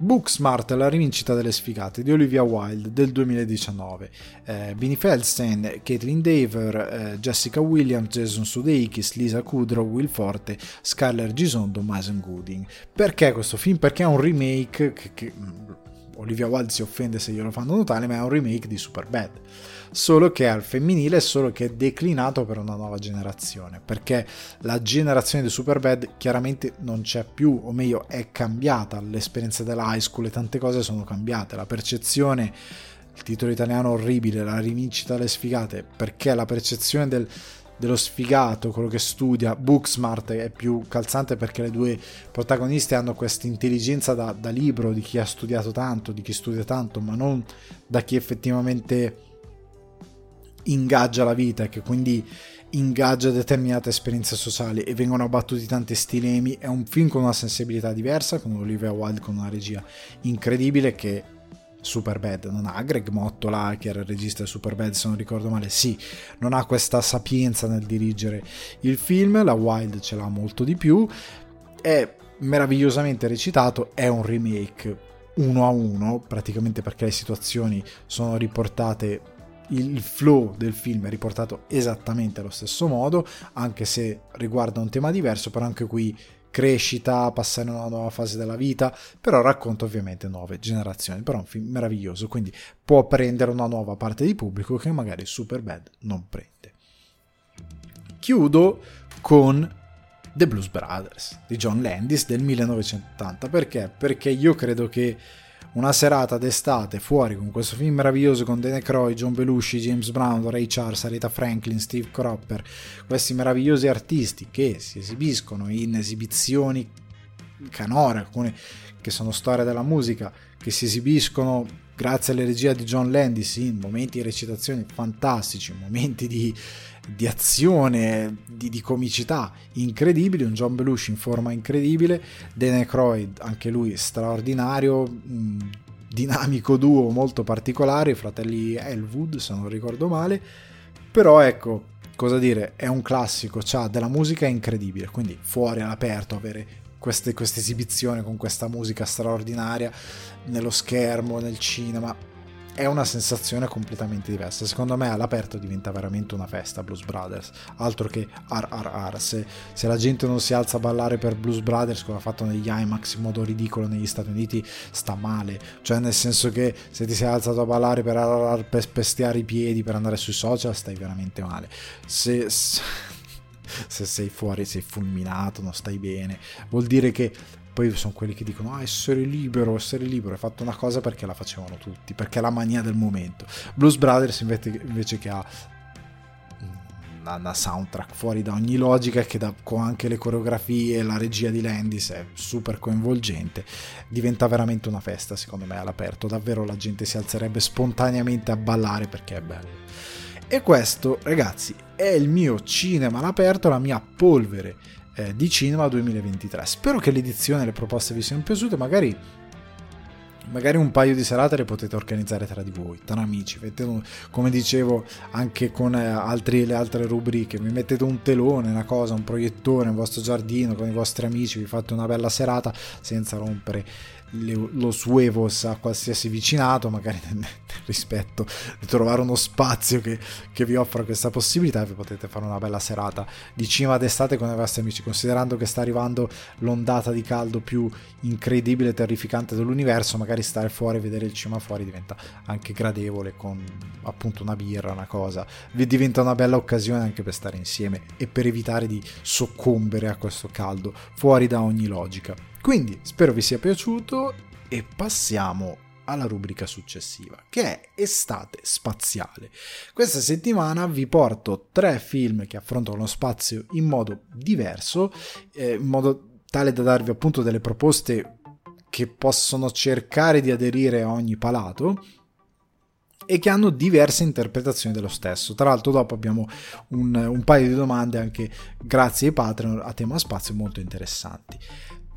Booksmart, la rivincita delle sfigate di Olivia Wilde del 2019. Eh, Beanie Feldstein, Caitlin Daver, eh, Jessica Williams, Jason Sudeikis, Lisa Kudrow, Will Forte, Skyler Gisondo, Mason Gooding. Perché questo film? Perché è un remake che, che Olivia Wilde si offende se glielo fanno notare, ma è un remake di Superbad solo che al femminile, solo che è declinato per una nuova generazione, perché la generazione di Superbad chiaramente non c'è più, o meglio è cambiata, l'esperienza della high school e tante cose sono cambiate, la percezione, il titolo italiano orribile, la rivincita alle sfigate, perché la percezione del, dello sfigato, quello che studia, Booksmart è più calzante perché le due protagoniste hanno questa intelligenza da, da libro di chi ha studiato tanto, di chi studia tanto, ma non da chi effettivamente ingaggia la vita e che quindi ingaggia determinate esperienze sociali e vengono abbattuti tanti stilemi. È un film con una sensibilità diversa, con Olivia Wilde con una regia incredibile che Superbad non ha. Greg Mottola, che era il regista di Superbad, se non ricordo male, sì, non ha questa sapienza nel dirigere il film. La Wilde ce l'ha molto di più. È meravigliosamente recitato, è un remake uno a uno, praticamente perché le situazioni sono riportate il flow del film è riportato esattamente allo stesso modo, anche se riguarda un tema diverso, però anche qui crescita, passare una nuova fase della vita, però racconta ovviamente nuove generazioni, però è un film meraviglioso, quindi può prendere una nuova parte di pubblico che magari Superbad non prende. Chiudo con The Blues Brothers di John Landis del 1980, perché? Perché io credo che una serata d'estate fuori con questo film meraviglioso con Dana Croy, John Belushi, James Brown, Ray Charles, Rita Franklin, Steve Cropper, questi meravigliosi artisti che si esibiscono in esibizioni canore, alcune che sono storia della musica, che si esibiscono grazie alla regia di John Landis in momenti di recitazione fantastici, momenti di di azione, di, di, comicità incredibili, un John Belushi in forma incredibile, Dan Aykroyd anche lui straordinario, mh, dinamico duo molto particolare, i fratelli Elwood se non ricordo male, però ecco, cosa dire, è un classico, ha della musica incredibile, quindi fuori all'aperto avere questa esibizione con questa musica straordinaria nello schermo, nel cinema, è una sensazione completamente diversa. Secondo me all'aperto diventa veramente una festa Blues Brothers, altro che RRR. Se, se la gente non si alza a ballare per Blues Brothers, come ha fatto negli IMAX in modo ridicolo negli Stati Uniti, sta male. Cioè nel senso che se ti sei alzato a ballare per RRR per pestiare i piedi, per andare sui social, stai veramente male. Se... se sei fuori, sei fulminato, non stai bene, vuol dire che poi sono quelli che dicono ah essere libero, essere libero, hai fatto una cosa perché la facevano tutti, perché è la mania del momento. Blues Brothers invece, invece che ha una, soundtrack fuori da ogni logica che da, con anche le coreografie la regia di Landis è super coinvolgente, diventa veramente una festa secondo me all'aperto, davvero la gente si alzerebbe spontaneamente a ballare perché è bello. E questo ragazzi è il mio cinema all'aperto, la mia polvere eh, di cinema 2023. Spero che l'edizione e le proposte vi siano piaciute, magari magari un paio di serate le potete organizzare tra di voi, tra amici, mettete, come dicevo anche con eh, altri, le altre rubriche, mi mettete un telone, una cosa, un proiettore nel vostro giardino con i vostri amici, vi fate una bella serata senza rompere lo suevos a qualsiasi vicinato, magari nel, rispetto di trovare uno spazio che, che, vi offra questa possibilità, vi potete fare una bella serata di cima d'estate con i vostri amici, considerando che sta arrivando l'ondata di caldo più incredibile e terrificante dell'universo, magari stare fuori e vedere il cima fuori diventa anche gradevole con appunto una birra, una cosa, vi diventa una bella occasione anche per stare insieme e per evitare di soccombere a questo caldo fuori da ogni logica. Quindi spero vi sia piaciuto e passiamo alla rubrica successiva, che è Estate Spaziale. Questa settimana vi porto tre film che affrontano lo spazio in modo diverso, eh, in modo tale da darvi appunto delle proposte che possono cercare di aderire a ogni palato e che hanno diverse interpretazioni dello stesso. Tra l'altro dopo abbiamo un, un paio di domande anche grazie ai Patreon a tema spazio molto interessanti.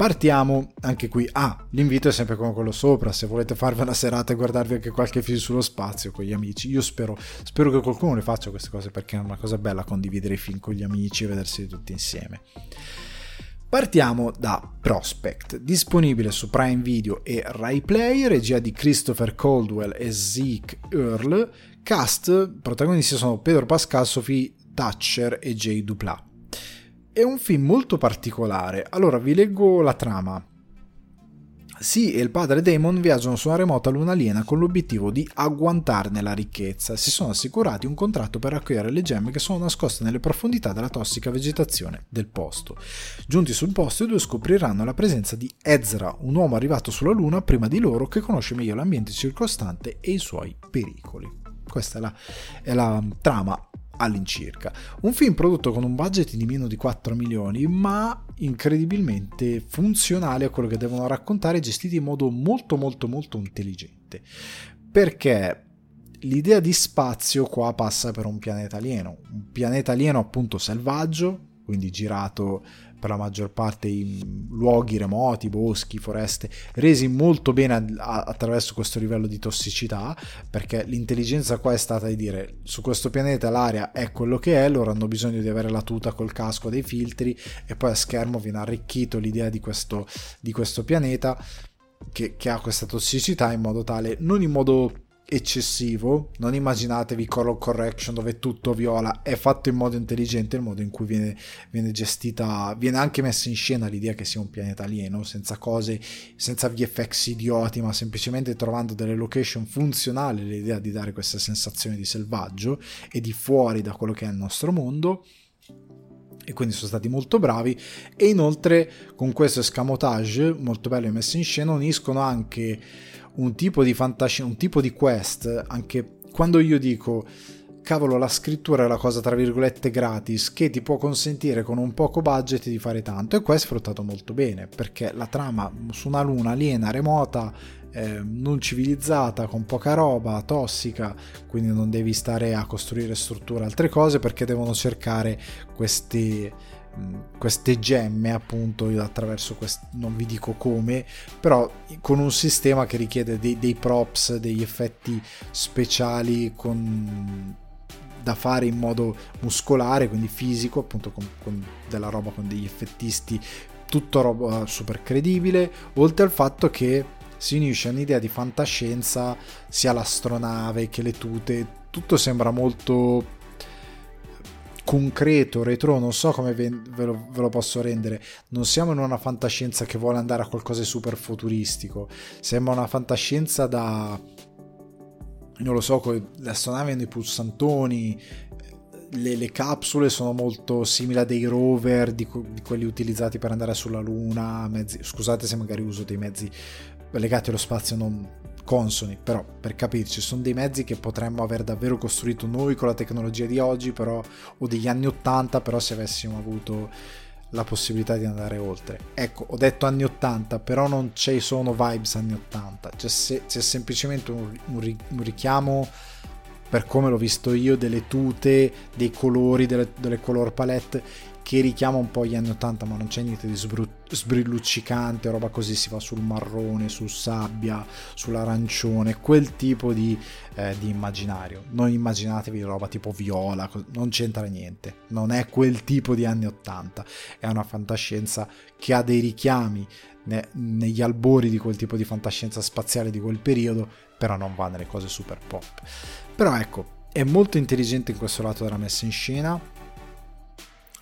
Partiamo anche qui. Ah, l'invito è sempre come quello sopra. Se volete farvi una serata e guardarvi anche qualche film sullo spazio con gli amici, io spero, spero che qualcuno le faccia queste cose perché è una cosa bella condividere i film con gli amici e vedersi tutti insieme. Partiamo da Prospect, disponibile su Prime Video e Rai Play, regia di Christopher Caldwell e Zeke Earl, cast, protagonisti sono Pedro Pascal, Sophie Thatcher e Jay Duplat. È un film molto particolare, allora vi leggo la trama. Sì e il padre Damon viaggiano su una remota luna aliena con l'obiettivo di agguantarne la ricchezza. Si sono assicurati un contratto per raccogliere le gemme che sono nascoste nelle profondità della tossica vegetazione del posto. Giunti sul posto, i due scopriranno la presenza di Ezra, un uomo arrivato sulla luna prima di loro che conosce meglio l'ambiente circostante e i suoi pericoli. Questa è la, è la trama all'incirca. Un film prodotto con un budget di meno di 4 milioni, ma incredibilmente funzionale a quello che devono raccontare, gestiti in modo molto molto molto intelligente. Perché l'idea di spazio qua passa per un pianeta alieno, un pianeta alieno appunto selvaggio, quindi girato per la maggior parte in luoghi remoti, boschi, foreste, resi molto bene attraverso questo livello di tossicità, perché l'intelligenza qua è stata di dire su questo pianeta l'aria è quello che è, loro hanno bisogno di avere la tuta col casco dei filtri e poi a schermo viene arricchito l'idea di questo, di questo pianeta che, che ha questa tossicità in modo tale, non in modo eccessivo, non immaginatevi color correction dove tutto viola, è fatto in modo intelligente il modo in cui viene, viene gestita, viene anche messa in scena l'idea che sia un pianeta alieno, senza cose, senza VFX idioti, ma semplicemente trovando delle location funzionali, l'idea di dare questa sensazione di selvaggio e di fuori da quello che è il nostro mondo. E quindi sono stati molto bravi. E inoltre con questo escamotage molto bello messo in scena uniscono anche un tipo di fantascienza, un tipo di quest, anche quando io dico cavolo la scrittura è la cosa tra virgolette gratis che ti può consentire con un poco budget di fare tanto e qua è sfruttato molto bene perché la trama su una luna aliena remota eh, non civilizzata con poca roba tossica quindi non devi stare a costruire strutture altre cose perché devono cercare questi queste gemme appunto attraverso quest- non vi dico come però con un sistema che richiede dei, dei props degli effetti speciali con, da fare in modo muscolare quindi fisico appunto con, con della roba con degli effettisti tutto roba super credibile oltre al fatto che si unisce un'idea di fantascienza sia l'astronave che le tute tutto sembra molto concreto, retro, non so come ve, ve, lo, ve, lo, posso rendere. Non siamo in una fantascienza che vuole andare a qualcosa di super futuristico. Sembra una fantascienza da. Non lo so, con le astronavi hanno i pulsantoni. Le, le, capsule sono molto simili a dei rover di, di quelli utilizzati per andare sulla Luna. Mezzi, scusate se magari uso dei mezzi legati allo spazio non consoni, però per capirci sono dei mezzi che potremmo aver davvero costruito noi con la tecnologia di oggi, però, o degli anni 80, però se avessimo avuto la possibilità di andare oltre. Ecco, ho detto anni 80, però non ci sono vibes anni 80, c'è, se, c'è semplicemente un, un, un, richiamo per come l'ho visto io delle tute, dei colori, delle, delle color palette che richiama un po' gli anni 80 ma non c'è niente di sbru- sbrilluccicante roba così si va sul marrone sul sabbia sull'arancione quel tipo di, eh, di immaginario. Non immaginatevi roba tipo viola non c'entra niente. Non è quel tipo di anni 80 è una fantascienza che ha dei richiami ne- negli albori di quel tipo di fantascienza spaziale di quel periodo però non va nelle cose super pop. Però ecco è molto intelligente in questo lato della messa in scena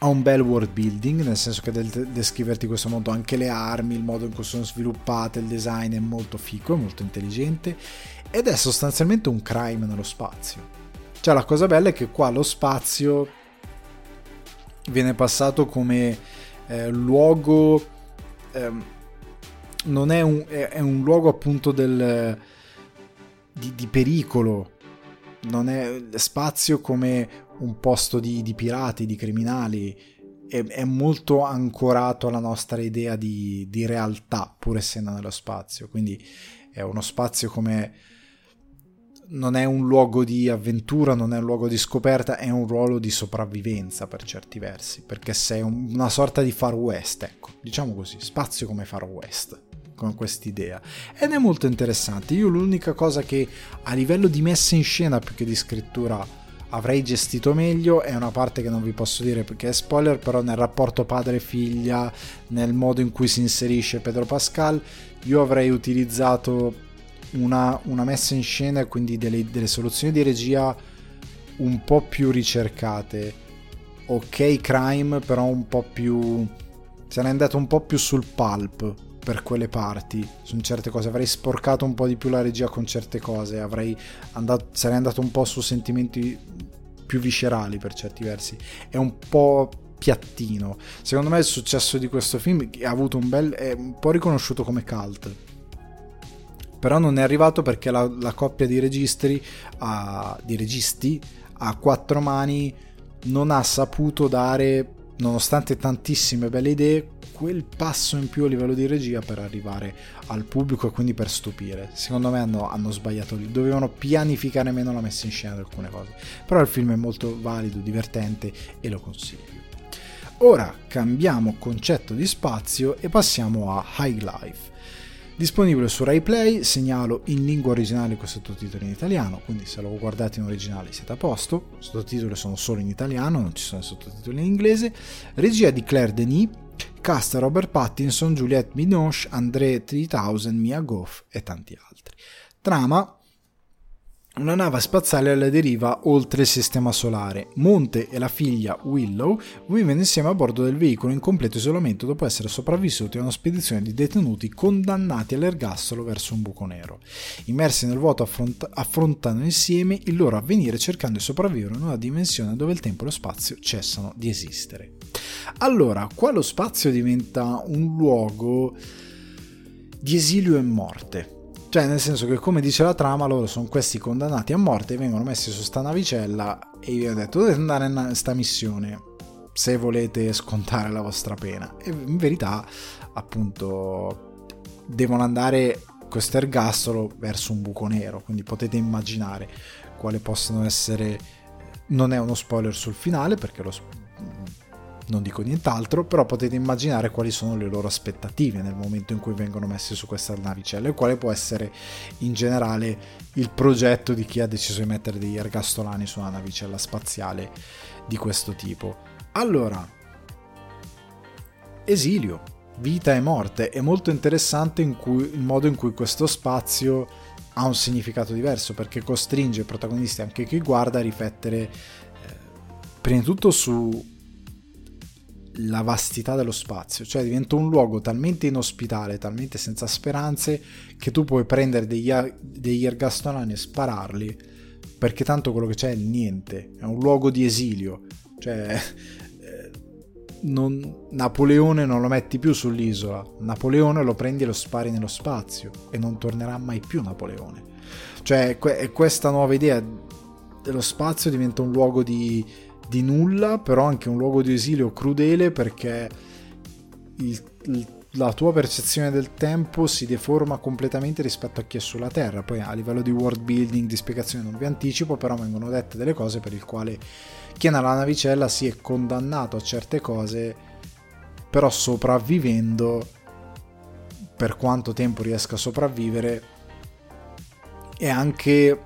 ha un bel world building, nel senso che del descriverti questo mondo anche le armi, il modo in cui sono sviluppate, il design è molto fico, è molto intelligente ed è sostanzialmente un crime nello spazio. Cioè la cosa bella è che qua lo spazio viene passato come eh, luogo eh, non è un, è, è un luogo appunto del, di, di, pericolo, non è spazio come un posto di, di pirati, di criminali, è, è, molto ancorato alla nostra idea di, di realtà, pur essendo nello spazio, quindi è uno spazio come non è un luogo di avventura, non è un luogo di scoperta, è un ruolo di sopravvivenza per certi versi, perché sei un, una sorta di Far West, ecco, diciamo così, spazio come Far West con quest'idea ed è molto interessante. Io l'unica cosa che a livello di messa in scena più che di scrittura avrei gestito meglio è una parte che non vi posso dire perché è spoiler, però nel rapporto padre-figlia, nel modo in cui si inserisce Pedro Pascal, io avrei utilizzato una, una messa in scena e quindi delle, delle soluzioni di regia un po' più ricercate. Ok, crime, però un po' più. Se n'è andato un po' più sul pulp per quelle parti, su certe cose. Avrei sporcato un po' di più la regia con certe cose. Avrei andato, sarei andato un po' su sentimenti più viscerali per certi versi. È un po' piattino. Secondo me il successo di questo film ha avuto un bel. è un po' riconosciuto come cult però non è arrivato perché la, la coppia di registri a, di registi a quattro mani non ha saputo dare nonostante tantissime belle idee quel passo in più a livello di regia per arrivare al pubblico e quindi per stupire. Secondo me hanno, hanno sbagliato lì. Dovevano pianificare meno la messa in scena di alcune cose. Però il film è molto valido divertente e lo consiglio. Ora cambiamo concetto di spazio e passiamo a High Life. Disponibile su Rai Play, segnalo in lingua originale con sottotitoli in italiano, quindi se lo guardate in originale siete a posto. Sottotitoli sono solo in italiano, non ci sono sottotitoli in inglese. Regia di Claire Denis, cast Robert Pattinson, Juliette Binoche, André 3000, Mia Goff e tanti altri. Trama una nave spaziale alla deriva oltre il sistema solare. Monte e la figlia Willow vivono insieme a bordo del veicolo in completo isolamento dopo essere sopravvissuti a una spedizione di detenuti condannati all'ergastolo verso un buco nero. Immersi nel vuoto affront- affrontano insieme il loro avvenire cercando di sopravvivere in una dimensione dove il tempo e lo spazio cessano di esistere. Allora, qua lo spazio diventa un luogo di esilio e morte cioè, nel senso che, come dice la trama, loro sono questi condannati a morte, vengono messi su sta navicella e io ho detto dovete andare in questa missione se volete scontare la vostra pena. E in verità, appunto, devono andare questo ergastolo verso un buco nero, quindi potete immaginare quale possono essere... Non è uno spoiler sul finale perché lo, non dico nient'altro, però potete immaginare quali sono le loro aspettative nel momento in cui vengono messi su questa navicella e quale può essere in generale il progetto di chi ha deciso di mettere degli ergastolani su una navicella spaziale di questo tipo. Allora, esilio, vita e morte, è molto interessante in cui, il modo in cui questo spazio ha un significato diverso perché costringe i protagonisti, anche chi guarda, a riflettere eh, prima di tutto su la vastità dello spazio, cioè diventa un luogo talmente inospitale, talmente senza speranze, che tu puoi prendere degli, degli ergastolani e spararli, perché tanto quello che c'è è niente, è un luogo di esilio, cioè eh, non, Napoleone non lo metti più sull'isola, Napoleone lo prendi e lo spari nello spazio e non tornerà mai più Napoleone. Cioè questa nuova idea dello spazio diventa un luogo di di nulla, però anche un luogo di esilio crudele perché il, il, la tua percezione del tempo si deforma completamente rispetto a chi è sulla Terra. Poi a livello di world building, di spiegazione non vi anticipo, però vengono dette delle cose per il quale chi è nella navicella si è condannato a certe cose, però sopravvivendo per quanto tempo riesca a sopravvivere e anche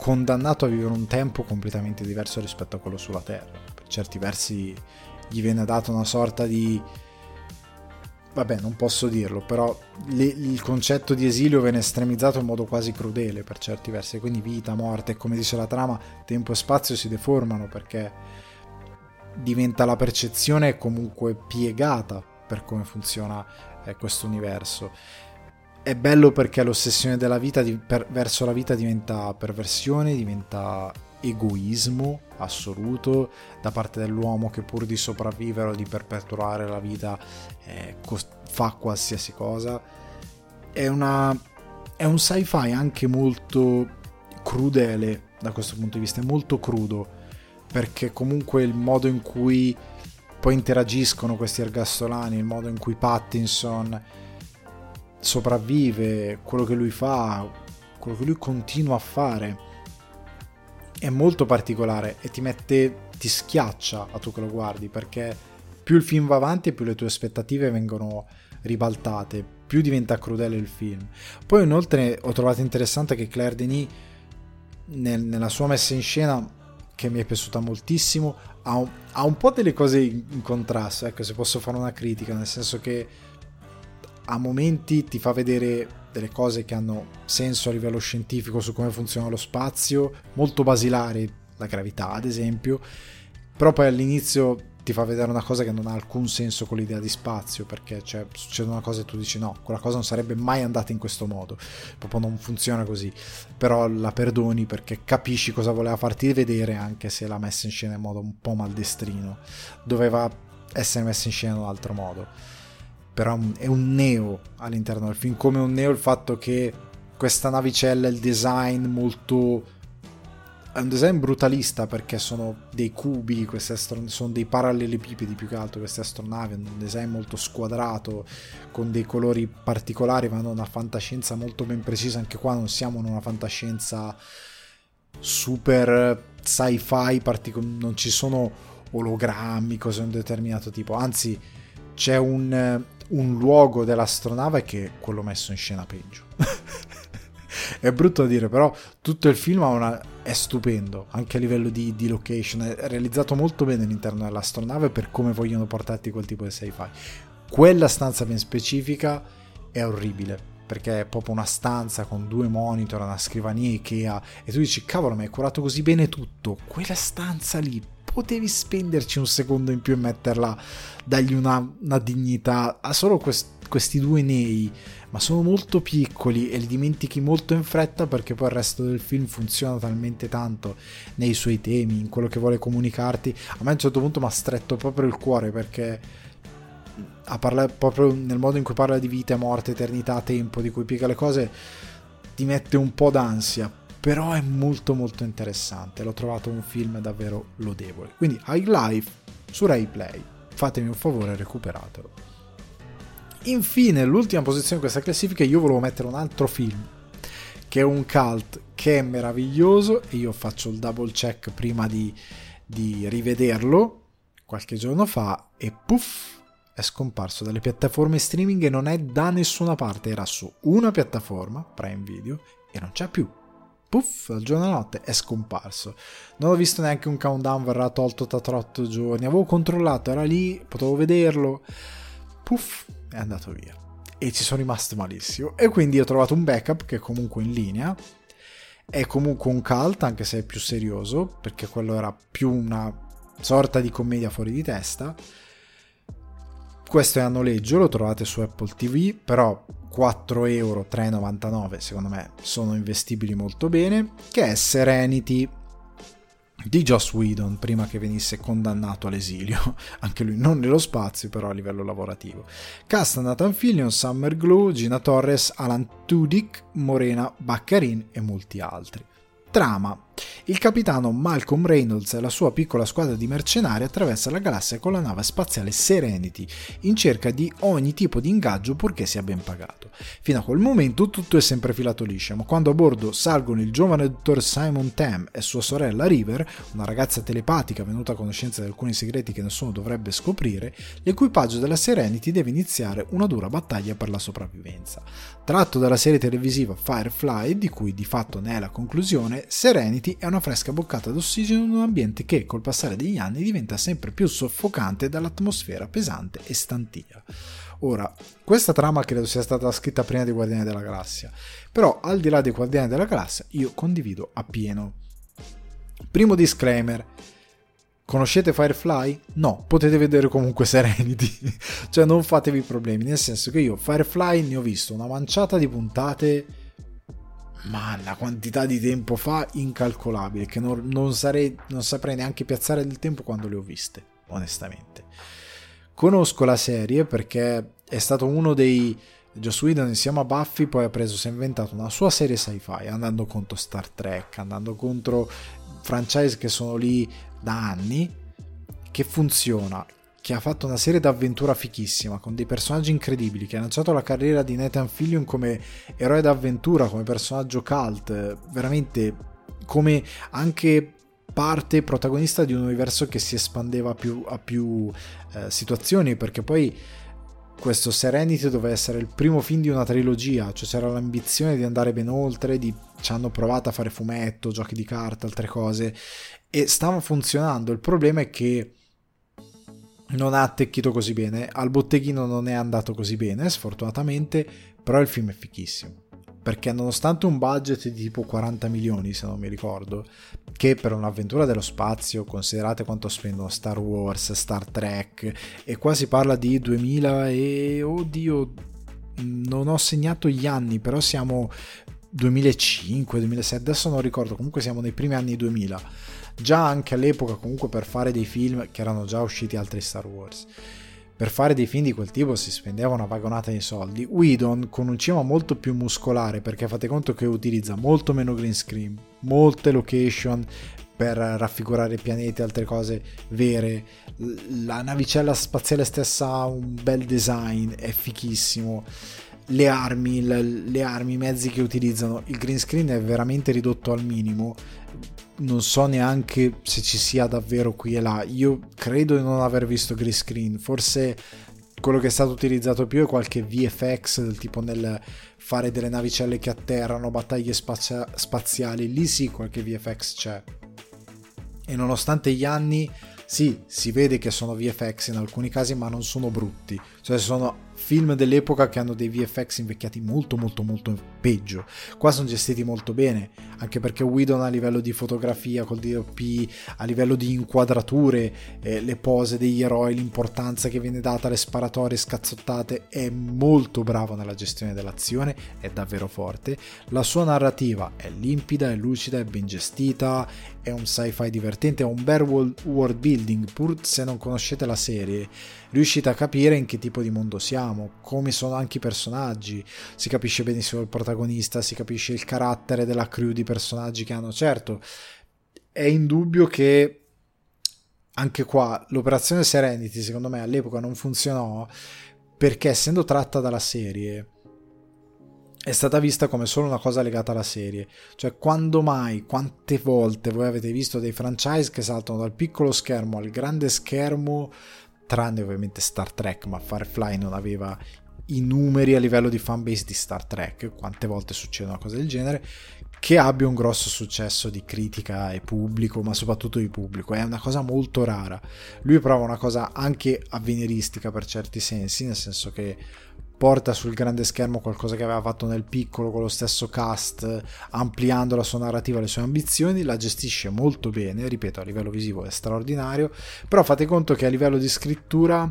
condannato a vivere un tempo completamente diverso rispetto a quello sulla Terra. Per certi versi gli viene data una sorta di... Vabbè, non posso dirlo, però le, il concetto di esilio viene estremizzato in modo quasi crudele per certi versi, quindi vita, morte, come dice la trama, tempo e spazio si deformano perché diventa la percezione comunque piegata per come funziona eh, questo universo è bello perché l'ossessione della vita di, per, verso la vita diventa perversione, diventa egoismo assoluto da parte dell'uomo che pur di sopravvivere o di perpetuare la vita eh, fa qualsiasi cosa. È, una, è un sci-fi anche molto crudele da questo punto di vista, è molto crudo perché comunque il modo in cui poi interagiscono questi ergastolani, il modo in cui Pattinson sopravvive, quello che lui fa, quello che lui continua a fare è molto particolare e ti mette, ti schiaccia a tu che lo guardi perché più il film va avanti più le tue aspettative vengono ribaltate, più diventa crudele il film. Poi inoltre ho trovato interessante che Claire Denis nel, nella sua messa in scena che mi è piaciuta moltissimo ha un, ha un po' delle cose in contrasto, ecco se posso fare una critica, nel senso che a momenti ti fa vedere delle cose che hanno senso a livello scientifico su come funziona lo spazio, molto basilari, la gravità ad esempio, però poi all'inizio ti fa vedere una cosa che non ha alcun senso con l'idea di spazio, perché cioè, succede una cosa e tu dici no, quella cosa non sarebbe mai andata in questo modo, proprio non funziona così, però la perdoni perché capisci cosa voleva farti vedere anche se l'ha messa in scena in modo un po' maldestrino, doveva essere messa in scena in un altro modo però è un neo all'interno del film, come un neo il fatto che questa navicella, il design molto... è un design brutalista perché sono dei cubi, astron- sono dei parallelepipedi più che altro queste astronavi, un design molto squadrato, con dei colori particolari, vanno una fantascienza molto ben precisa, anche qua non siamo in una fantascienza super sci-fi, partic- non ci sono ologrammi, cose di un determinato tipo, anzi c'è un un luogo dell'astronave che quello messo in scena peggio. è brutto da dire, però tutto il film una... è stupendo, anche a livello di, di, location, è realizzato molto bene all'interno dell'astronave per come vogliono portarti quel tipo di sci-fi. Quella stanza ben specifica è orribile, perché è proprio una stanza con due monitor, una scrivania Ikea, e tu dici, cavolo, mi hai curato così bene tutto, quella stanza lì, potevi spenderci un secondo in più e metterla, dargli una, una dignità. Ha solo quest, questi due nei, ma sono molto piccoli e li dimentichi molto in fretta perché poi il resto del film funziona talmente tanto nei suoi temi, in quello che vuole comunicarti. A me a un certo punto mi ha stretto proprio il cuore perché a parlare proprio nel modo in cui parla di vita, morte, eternità, tempo, di cui piega le cose, ti mette un po' d'ansia però è molto molto interessante, l'ho trovato un film davvero lodevole. Quindi High Life su Rai Play, fatemi un favore recuperatelo. Infine, l'ultima posizione di questa classifica, io volevo mettere un altro film, che è un cult, che è meraviglioso, e io faccio il double check prima di, di rivederlo, qualche giorno fa, e puff, è scomparso dalle piattaforme streaming e non è da nessuna parte, era su una piattaforma, Prime Video, e non c'è più puff, al giorno e notte è scomparso. Non ho visto neanche un countdown, verrà tolto tra 8 giorni. Avevo controllato, era lì, potevo vederlo. Puff, è andato via. E ci sono rimasto malissimo. E quindi ho trovato un backup che è comunque in linea. È comunque un cult, anche se è più serioso, perché quello era più una sorta di commedia fuori di testa. Questo è a noleggio, lo trovate su Apple TV, però 4 euro 3,99 secondo me sono investibili molto bene che è Serenity di Joss Whedon prima che venisse condannato all'esilio. Anche lui non nello spazio però a livello lavorativo. Cast Nathan Fillion, Summer Glue, Gina Torres, Alan Tudyk, Morena Baccarin e molti altri Trama. Il capitano Malcolm Reynolds e la sua piccola squadra di mercenari attraversa la galassia con la nave spaziale Serenity in cerca di ogni tipo di ingaggio purché sia ben pagato. Fino a quel momento tutto è sempre filato liscio, ma quando a bordo salgono il giovane dottor Simon Tam e sua sorella River, una ragazza telepatica venuta a conoscenza di alcuni segreti che nessuno dovrebbe scoprire, l'equipaggio della Serenity deve iniziare una dura battaglia per la sopravvivenza. Tratto dalla serie televisiva Firefly, di cui di fatto ne è la conclusione, Serenity è una fresca boccata d'ossigeno in un ambiente che col passare degli anni diventa sempre più soffocante dall'atmosfera pesante e stantia. Ora, questa trama credo sia stata scritta prima dei Guardiani della Galassia, però al di là dei Guardiani della Galassia io condivido appieno. Primo disclaimer, Conoscete Firefly? No, potete vedere comunque Serenity, cioè non fatevi problemi, nel senso che io Firefly ne ho visto una manciata di puntate ma la quantità di tempo fa incalcolabile che non, non, sarei, non saprei neanche piazzare del tempo quando le ho viste, onestamente. Conosco la serie perché è stato uno dei Joss Whedon insieme a Buffy poi ha preso, si è inventato una sua serie sci-fi andando contro Star Trek, andando contro franchise che sono lì da anni, che funziona, che ha fatto una serie d'avventura fichissima con dei personaggi incredibili, che ha lanciato la carriera di Nathan Fillion come eroe d'avventura, come personaggio cult, veramente come anche parte protagonista di un universo che si espandeva più, a più eh, situazioni, perché poi questo Serenity doveva essere il primo film di una trilogia, cioè c'era l'ambizione di andare ben oltre, di... ci hanno provato a fare fumetto, giochi di carta, altre cose, e stava funzionando. Il problema è che non ha attecchito così bene, al botteghino non è andato così bene, sfortunatamente, però il film è fichissimo. Perché nonostante un budget di tipo 40 milioni, se non mi ricordo, che per un'avventura dello spazio, considerate quanto spendono Star Wars, Star Trek, e qua si parla di 2000 e... oddio, non ho segnato gli anni, però siamo 2005, 2006, adesso non ricordo, comunque siamo nei primi anni 2000 già anche all'epoca comunque per fare dei film che erano già usciti altri Star Wars per fare dei film di quel tipo si spendeva una vagonata di soldi. Whedon con un cinema molto più muscolare perché fate conto che utilizza molto meno green screen molte location per raffigurare pianeti e altre cose vere. La navicella spaziale stessa ha un bel design è fichissimo. Le armi, le, le armi, i mezzi che utilizzano, il green screen è veramente ridotto al minimo non so neanche se ci sia davvero qui e là. Io credo di non aver visto green screen, forse quello che è stato utilizzato più è qualche VFX del tipo nel fare delle navicelle che atterrano, battaglie spazia- spaziali, lì sì qualche VFX c'è. E nonostante gli anni, sì, si vede che sono VFX in alcuni casi, ma non sono brutti. Cioè sono film dell'epoca che hanno dei VFX invecchiati molto molto molto peggio. Qua sono gestiti molto bene, anche perché Whedon a livello di fotografia col DOP, a livello di inquadrature, eh, le pose degli eroi, l'importanza che viene data alle sparatorie scazzottate, è molto bravo nella gestione dell'azione, è davvero forte. La sua narrativa è limpida, è lucida, è ben gestita, è un sci-fi divertente, è un bel world building, pur se non conoscete la serie riuscite a capire in che tipo di mondo siamo, come sono anche i personaggi, si capisce benissimo il protagonista, si capisce il carattere della crew di personaggi che hanno. Certo, è indubbio che anche qua l'operazione Serenity secondo me all'epoca non funzionò perché essendo tratta dalla serie è stata vista come solo una cosa legata alla serie. Cioè, quando mai, quante volte voi avete visto dei franchise che saltano dal piccolo schermo al grande schermo tranne ovviamente Star Trek, ma Firefly non aveva i numeri a livello di fanbase di Star Trek, quante volte succede una cosa del genere, che abbia un grosso successo di critica e pubblico, ma soprattutto di pubblico, è una cosa molto rara. Lui prova una cosa anche avveniristica per certi sensi, nel senso che porta sul grande schermo qualcosa che aveva fatto nel piccolo con lo stesso cast, ampliando la sua narrativa, le sue ambizioni, la gestisce molto bene, ripeto, a livello visivo è straordinario, però fate conto che a livello di scrittura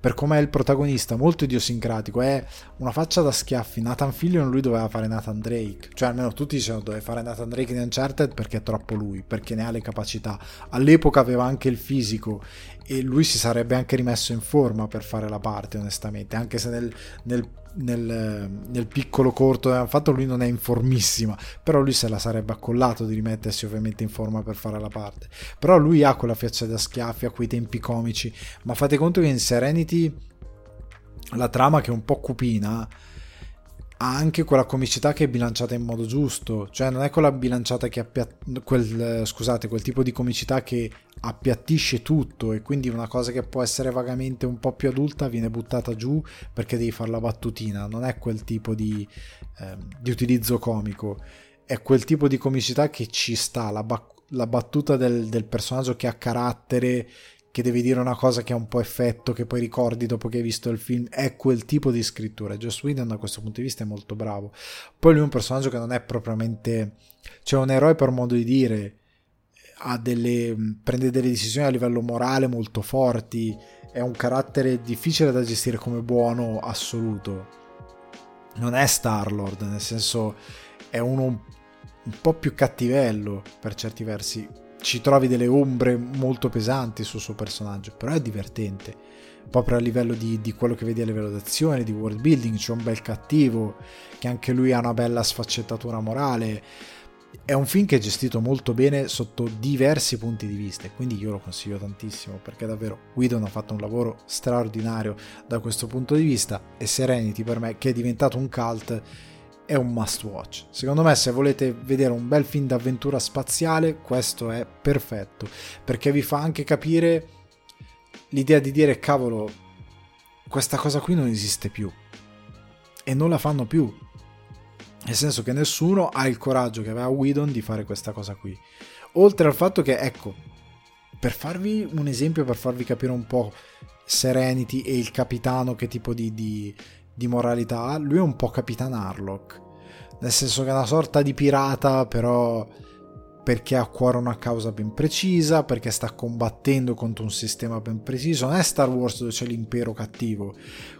per com'è il protagonista, molto idiosincratico, è una faccia da schiaffi. Nathan Fillion lui doveva fare Nathan Drake, cioè almeno tutti dicevano doveva fare Nathan Drake in Uncharted perché è troppo lui, perché ne ha le capacità. All'epoca aveva anche il fisico e lui si sarebbe anche rimesso in forma per fare la parte, onestamente, anche se nel, nel nel, nel, piccolo corto che hanno fatto lui non è in formissima però lui se la sarebbe accollato di rimettersi ovviamente in forma per fare la parte però lui ha quella faccia da schiaffi a quei tempi comici ma fate conto che in Serenity la trama che è un po' cupina ha anche quella comicità che è bilanciata in modo giusto, cioè non è quella bilanciata che appia... quel, scusate, quel tipo di comicità che appiattisce tutto e quindi una cosa che può essere vagamente un po' più adulta viene buttata giù perché devi fare la battutina, non è quel tipo di, eh, di utilizzo comico, è quel tipo di comicità che ci sta, la, ba- la battuta del, del personaggio che ha carattere, che devi dire una cosa che ha un po' effetto, che poi ricordi dopo che hai visto il film, è quel tipo di scrittura. Joss Whedon da questo punto di vista è molto bravo. Poi lui è un personaggio che non è propriamente... cioè un eroe per modo di dire, delle, prende delle decisioni a livello morale molto forti, è un carattere difficile da gestire come buono assoluto. Non è Star-Lord, nel senso è uno un po' più cattivello per certi versi. Ci trovi delle ombre molto pesanti sul suo personaggio, però è divertente. Proprio a livello di, di quello che vedi a livello d'azione, di world building, c'è un bel cattivo, che anche lui ha una bella sfaccettatura morale è un film che è gestito molto bene sotto diversi punti di vista quindi io lo consiglio tantissimo perché davvero Whedon ha fatto un lavoro straordinario da questo punto di vista e Serenity per me che è diventato un cult è un must watch. Secondo me se volete vedere un bel film d'avventura spaziale questo è perfetto. Perché vi fa anche capire l'idea di dire cavolo questa cosa qui non esiste più. E non la fanno più. Nel senso che nessuno ha il coraggio che aveva Whedon di fare questa cosa qui. Oltre al fatto che, ecco, per farvi un esempio, per farvi capire un po' Serenity e il capitano che tipo di, di, di moralità lui è un po' Capitan Harlock. Nel senso che è una sorta di pirata, però perché ha a cuore una causa ben precisa, perché sta combattendo contro un sistema ben preciso. Non è Star Wars dove c'è l'impero cattivo.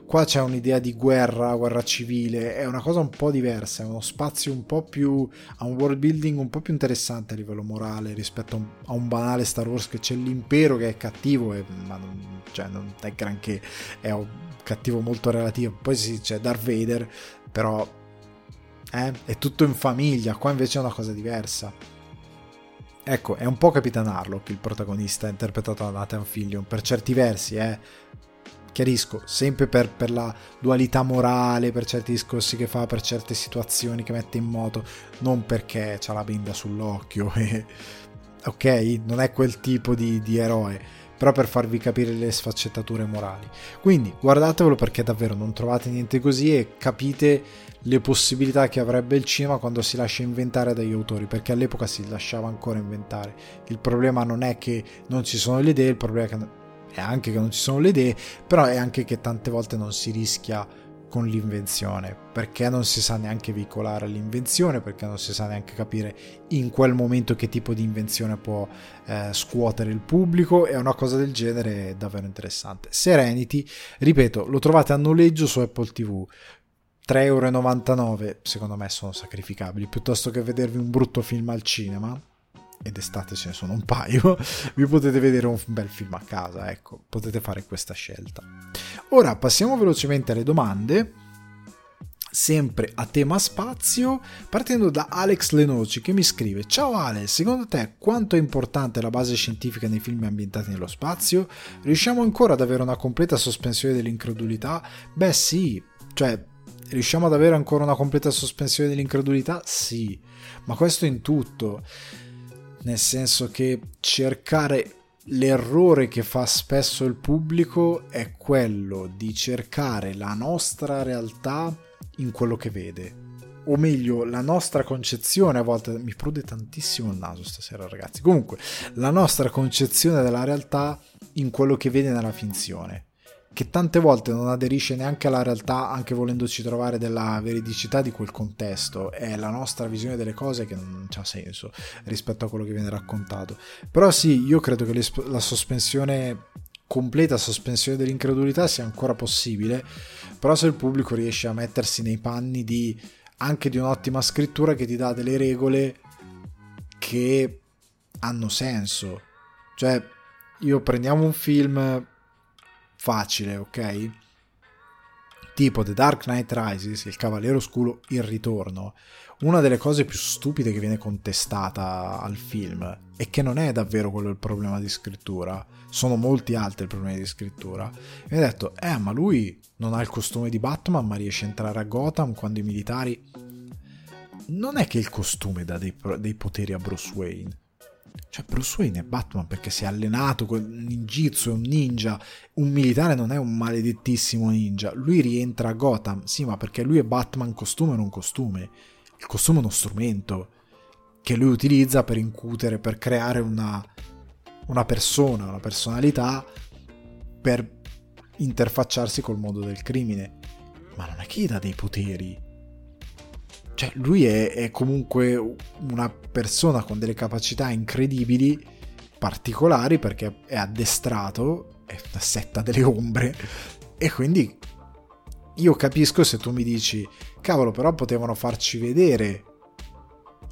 Qua c'è un'idea di guerra, guerra civile, è una cosa un po' diversa, è uno spazio un po' più, ha un world building un po' più interessante a livello morale rispetto a un, banale Star Wars che c'è l'impero che è cattivo, e, ma non, cioè, non è granché, è un cattivo molto relativo. Poi sì, c'è Darth Vader, però eh, è tutto in famiglia, qua invece è una cosa diversa. Ecco, è un po' Capitan Harlock il protagonista interpretato da Nathan Fillion, per certi versi, eh chiarisco, sempre per, per, la dualità morale, per certi discorsi che fa, per certe situazioni che mette in moto, non perché ha la benda sull'occhio, e, ok? Non è quel tipo di, di eroe, però per farvi capire le sfaccettature morali. Quindi guardatevelo perché davvero non trovate niente così e capite le possibilità che avrebbe il cinema quando si lascia inventare dagli autori, perché all'epoca si lasciava ancora inventare. Il problema non è che non ci sono le idee, il problema è che è anche che non ci sono le idee, però è anche che tante volte non si rischia con l'invenzione, perché non si sa neanche veicolare l'invenzione, perché non si sa neanche capire in quel momento che tipo di invenzione può eh, scuotere il pubblico e una cosa del genere è davvero interessante. Serenity, ripeto, lo trovate a noleggio su Apple TV. 3,99€ secondo me sono sacrificabili piuttosto che vedervi un brutto film al cinema ed estate ce ne sono un paio, vi potete vedere un bel film a casa, ecco, potete fare questa scelta. Ora passiamo velocemente alle domande, sempre a tema spazio, partendo da Alex Lenoci che mi scrive: Ciao Ale, secondo te quanto è importante la base scientifica nei film ambientati nello spazio? Riusciamo ancora ad avere una completa sospensione dell'incredulità? Beh, sì, cioè. Riusciamo ad avere ancora una completa sospensione dell'incredulità? Sì, ma questo in tutto. Nel senso che cercare l'errore che fa spesso il pubblico è quello di cercare la nostra realtà in quello che vede. O meglio la nostra concezione a volte mi prude tantissimo il naso stasera ragazzi. Comunque la nostra concezione della realtà in quello che vede nella finzione che tante volte non aderisce neanche alla realtà, anche volendoci trovare della veridicità di quel contesto. È la nostra visione delle cose che non ha senso rispetto a quello che viene raccontato. Però sì, io credo che la sospensione completa sospensione dell'incredulità sia ancora possibile, però se il pubblico riesce a mettersi nei panni di anche di un'ottima scrittura che ti dà delle regole che hanno senso. Cioè, io prendiamo un film facile, ok? Tipo The Dark Knight Rises, il Cavaliere Oscuro, il ritorno. Una delle cose più stupide che viene contestata al film è che non è davvero quello il problema di scrittura, sono molti altri i problemi di scrittura. E ha detto, eh, ma lui non ha il costume di Batman, ma riesce a entrare a Gotham quando i militari. Non è che il costume dà dei, dei poteri a Bruce Wayne cioè Bruce Wayne è Batman perché si è allenato con ninjitsu, è un ninja, un militare non è un maledettissimo ninja, lui rientra a Gotham, sì ma perché lui è Batman costume non costume, il costume è uno strumento che lui utilizza per incutere, per creare una, una persona, una personalità, per interfacciarsi col mondo del crimine, ma non è che gli dà dei poteri, cioè, lui è, è comunque una persona con delle capacità incredibili, particolari, perché è addestrato, è una setta delle ombre, e quindi io capisco se tu mi dici, cavolo, però potevano farci vedere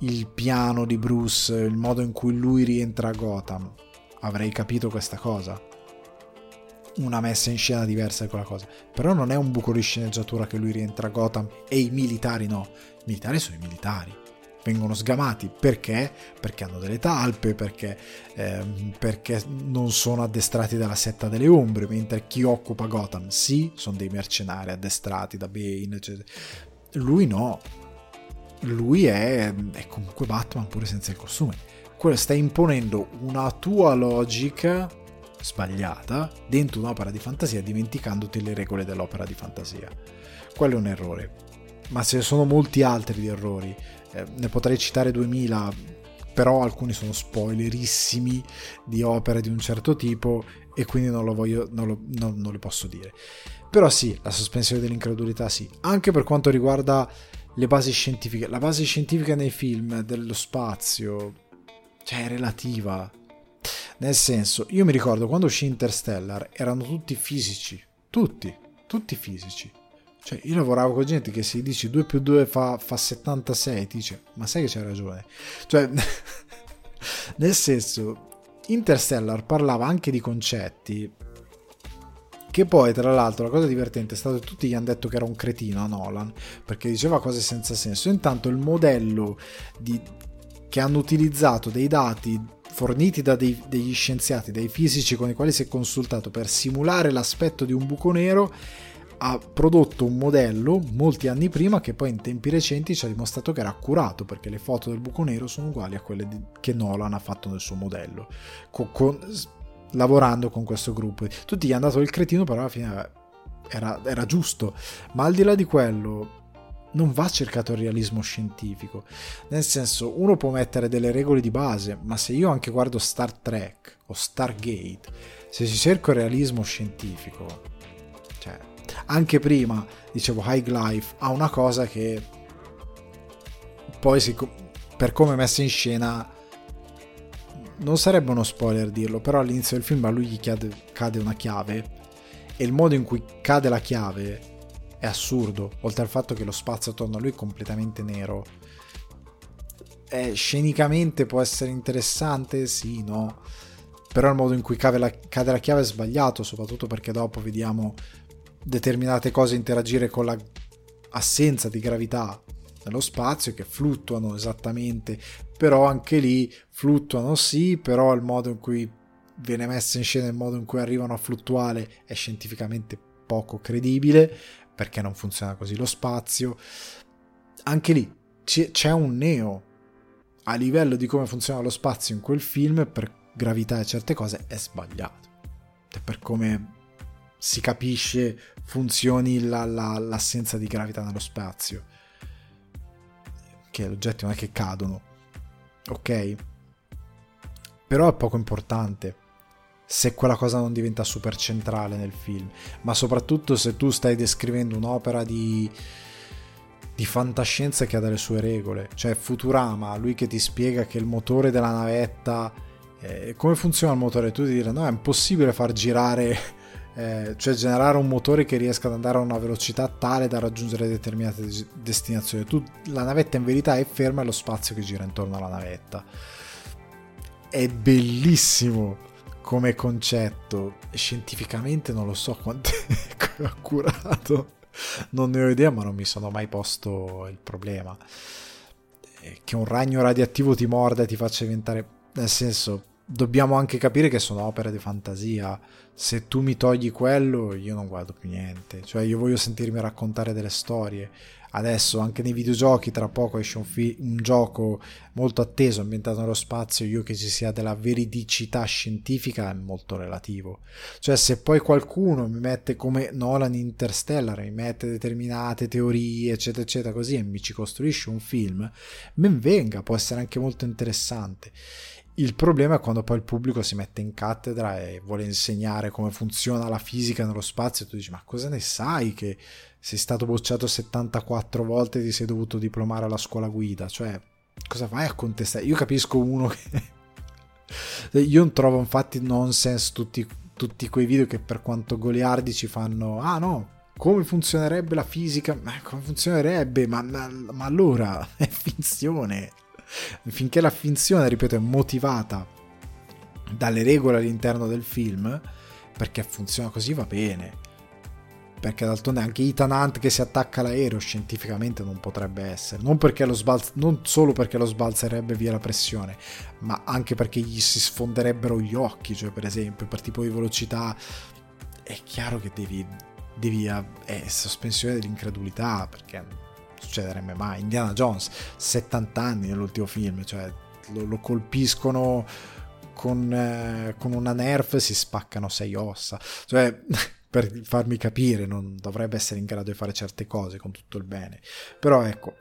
il piano di Bruce, il modo in cui lui rientra a Gotham, avrei capito questa cosa. Una messa in scena diversa di quella cosa. Però non è un buco di sceneggiatura che lui rientra a Gotham e i militari no. Militari sono i militari. Vengono sgamati perché? Perché hanno delle talpe, perché, ehm, perché non sono addestrati dalla setta delle ombre, mentre chi occupa Gotham, sì, sono dei mercenari addestrati da Bane, eccetera. Lui no, lui è, è comunque Batman pure senza il costume. Quello sta imponendo una tua logica sbagliata dentro un'opera di fantasia dimenticandoti le regole dell'opera di fantasia. Quello è un errore. Ma ce ne sono molti altri di errori. Eh, ne potrei citare 2000, però alcuni sono spoilerissimi di opere di un certo tipo e quindi non lo voglio, non, lo, non, non le posso dire. Però sì, la sospensione dell'incredulità sì. Anche per quanto riguarda le basi scientifiche. La base scientifica nei film dello spazio, cioè è relativa. Nel senso, io mi ricordo quando uscì Interstellar erano tutti fisici, tutti, tutti fisici. Cioè, io lavoravo con gente che si dice 2 più 2 fa, fa 76, ti dice, ma sai che c'hai ragione. Cioè, nel senso, Interstellar parlava anche di concetti che poi, tra l'altro, la cosa divertente è stato che tutti gli hanno detto che era un cretino a Nolan, perché diceva cose senza senso. Intanto il modello di, che hanno utilizzato dei dati forniti da dei, degli scienziati, dai fisici con i quali si è consultato per simulare l'aspetto di un buco nero, ha prodotto un modello molti anni prima che poi in tempi recenti ci ha dimostrato che era accurato perché le foto del buco nero sono uguali a quelle di, che Nolan ha fatto nel suo modello. Con, con, lavorando con questo gruppo. Tutti gli hanno dato il cretino, però alla fine era, era giusto. Ma al di là di quello, non va cercato il realismo scientifico. Nel senso, uno può mettere delle regole di base, ma se io anche guardo Star Trek o Stargate, se ci cerco il realismo scientifico, anche prima, dicevo, High Life ha una cosa che poi si, per come è messa in scena non sarebbe uno spoiler dirlo, però all'inizio del film a lui gli cade, cade una chiave e il modo in cui cade la chiave è assurdo, oltre al fatto che lo spazio attorno a lui è completamente nero. Eh, scenicamente può essere interessante, sì, no. Però il modo in cui cade la, cade la chiave è sbagliato, soprattutto perché dopo vediamo determinate cose interagire con l'assenza di gravità nello spazio che fluttuano esattamente, però anche lì fluttuano sì, però il modo in cui viene messa in scena, il modo in cui arrivano a fluttuare è scientificamente poco credibile perché non funziona così lo spazio. Anche lì c'è un neo a livello di come funziona lo spazio in quel film per gravità e certe cose è sbagliato. Per come si capisce funzioni la, la, l'assenza di gravità nello spazio. Che gli oggetti non è che cadono, ok? Però è poco importante se quella cosa non diventa super centrale nel film, ma soprattutto se tu stai descrivendo un'opera di, di fantascienza che ha delle sue regole, cioè Futurama, lui che ti spiega che il motore della navetta, eh, come funziona il motore, tu ti direi no è impossibile far girare eh, cioè generare un motore che riesca ad andare a una velocità tale da raggiungere determinate destinazioni. Tu, la navetta in verità è ferma e lo spazio che gira intorno alla navetta. È bellissimo come concetto, scientificamente non lo so quanto è accurato, non ne ho idea, ma non mi sono mai posto il problema. Eh, che un ragno radioattivo ti morda e ti faccia diventare... Nel senso, dobbiamo anche capire che sono opere di fantasia. Se tu mi togli quello, io non guardo più niente. Cioè, io voglio sentirmi raccontare delle storie. Adesso, anche nei videogiochi, tra poco esce un, fi- un gioco molto atteso, ambientato nello spazio. Io che ci sia della veridicità scientifica è molto relativo. Cioè, se poi qualcuno mi mette come Nolan Interstellar, mi mette determinate teorie, eccetera, eccetera, così e mi ci costruisce un film, ben venga, può essere anche molto interessante. Il problema è quando poi il pubblico si mette in cattedra e vuole insegnare come funziona la fisica nello spazio e tu dici ma cosa ne sai che sei stato bocciato 74 volte e ti sei dovuto diplomare alla scuola guida? Cioè, cosa vai a contestare? Io capisco uno che... Io trovo infatti nonsense tutti, tutti quei video che per quanto goliardici fanno ah no, come funzionerebbe la fisica? Ma come funzionerebbe? Ma, ma, ma allora è finzione finché la finzione, ripeto, è motivata dalle regole all'interno del film, perché funziona così va bene. Perché d'altronde anche Ethan Hunt che si attacca all'aereo scientificamente non potrebbe essere. Non, sbalz- non solo perché lo sbalzerebbe via la pressione, ma anche perché gli si sfonderebbero gli occhi. Cioè, per esempio, per tipo di velocità è chiaro che devi, devi è sospensione dell'incredulità perché succederebbe mai. Indiana Jones, 70 anni nell'ultimo film, cioè lo, lo colpiscono con, eh, con una nerf si spaccano sei ossa. Cioè, per farmi capire, non dovrebbe essere in grado di fare certe cose con tutto il bene. Però ecco,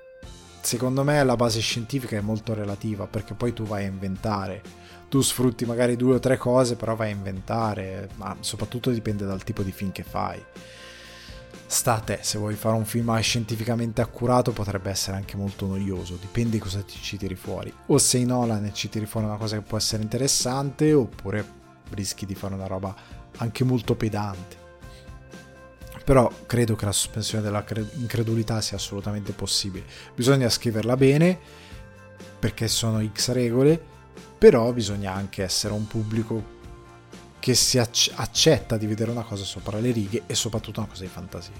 secondo me la base scientifica è molto relativa perché poi tu vai a inventare. Tu sfrutti magari due o tre cose, però vai a inventare, ma soprattutto dipende dal tipo di film che fai sta a te, se vuoi fare un film scientificamente accurato potrebbe essere anche molto noioso, dipende cosa ti ci tiri fuori. O sei Nolan e ci tiri fuori una cosa che può essere interessante, oppure rischi di fare una roba anche molto pedante. Però credo che la sospensione dell'incredulità sia assolutamente possibile. Bisogna scriverla bene, perché sono X regole, però bisogna anche essere un pubblico che si accetta di vedere una cosa sopra le righe e soprattutto una cosa di fantasia.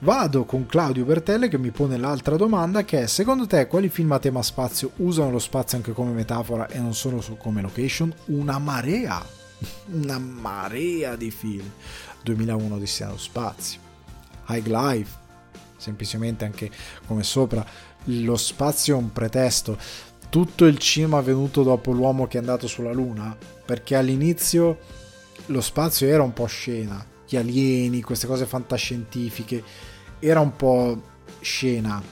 Vado con Claudio Bertelle che mi pone l'altra domanda che è secondo te quali film a tema spazio usano lo spazio anche come metafora e non solo come location? Una marea, una marea di film. 2001 di nello spazio, High Life, semplicemente anche come sopra, lo spazio è un pretesto. Tutto il cinema venuto dopo l'uomo che è andato sulla Luna, perché all'inizio lo spazio era un po' scena, gli alieni, queste cose fantascientifiche, era un po' scena,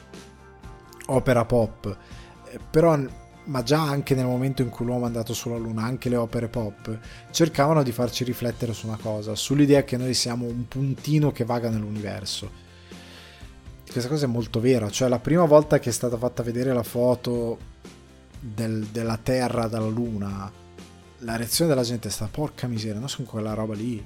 opera pop, eh, però ma già anche nel momento in cui l'uomo è andato sulla Luna, anche le opere pop, cercavano di farci riflettere su una cosa, sull'idea che noi siamo un puntino che vaga nell'universo. Questa cosa è molto vera, cioè la prima volta che è stata fatta vedere la foto del, della Terra dalla Luna, la reazione della gente è stata porca miseria, non sono quella roba lì.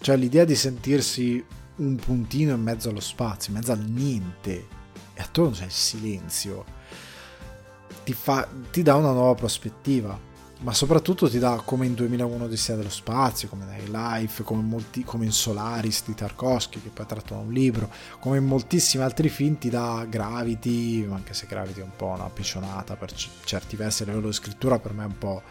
Cioè l'idea di sentirsi un puntino in mezzo allo spazio, in mezzo al niente, e attorno c'è il silenzio, ti, fa, ti dà una nuova prospettiva. Ma soprattutto ti dà come in 2001 Odissea dello spazio, come in Life, come, molti, come in Solaris di Tarkovsky, che poi tratta un libro, come in moltissimi altri film ti dà Gravity, anche se Gravity è un po' una piccionata per certi versi a livello di scrittura, per me è un po'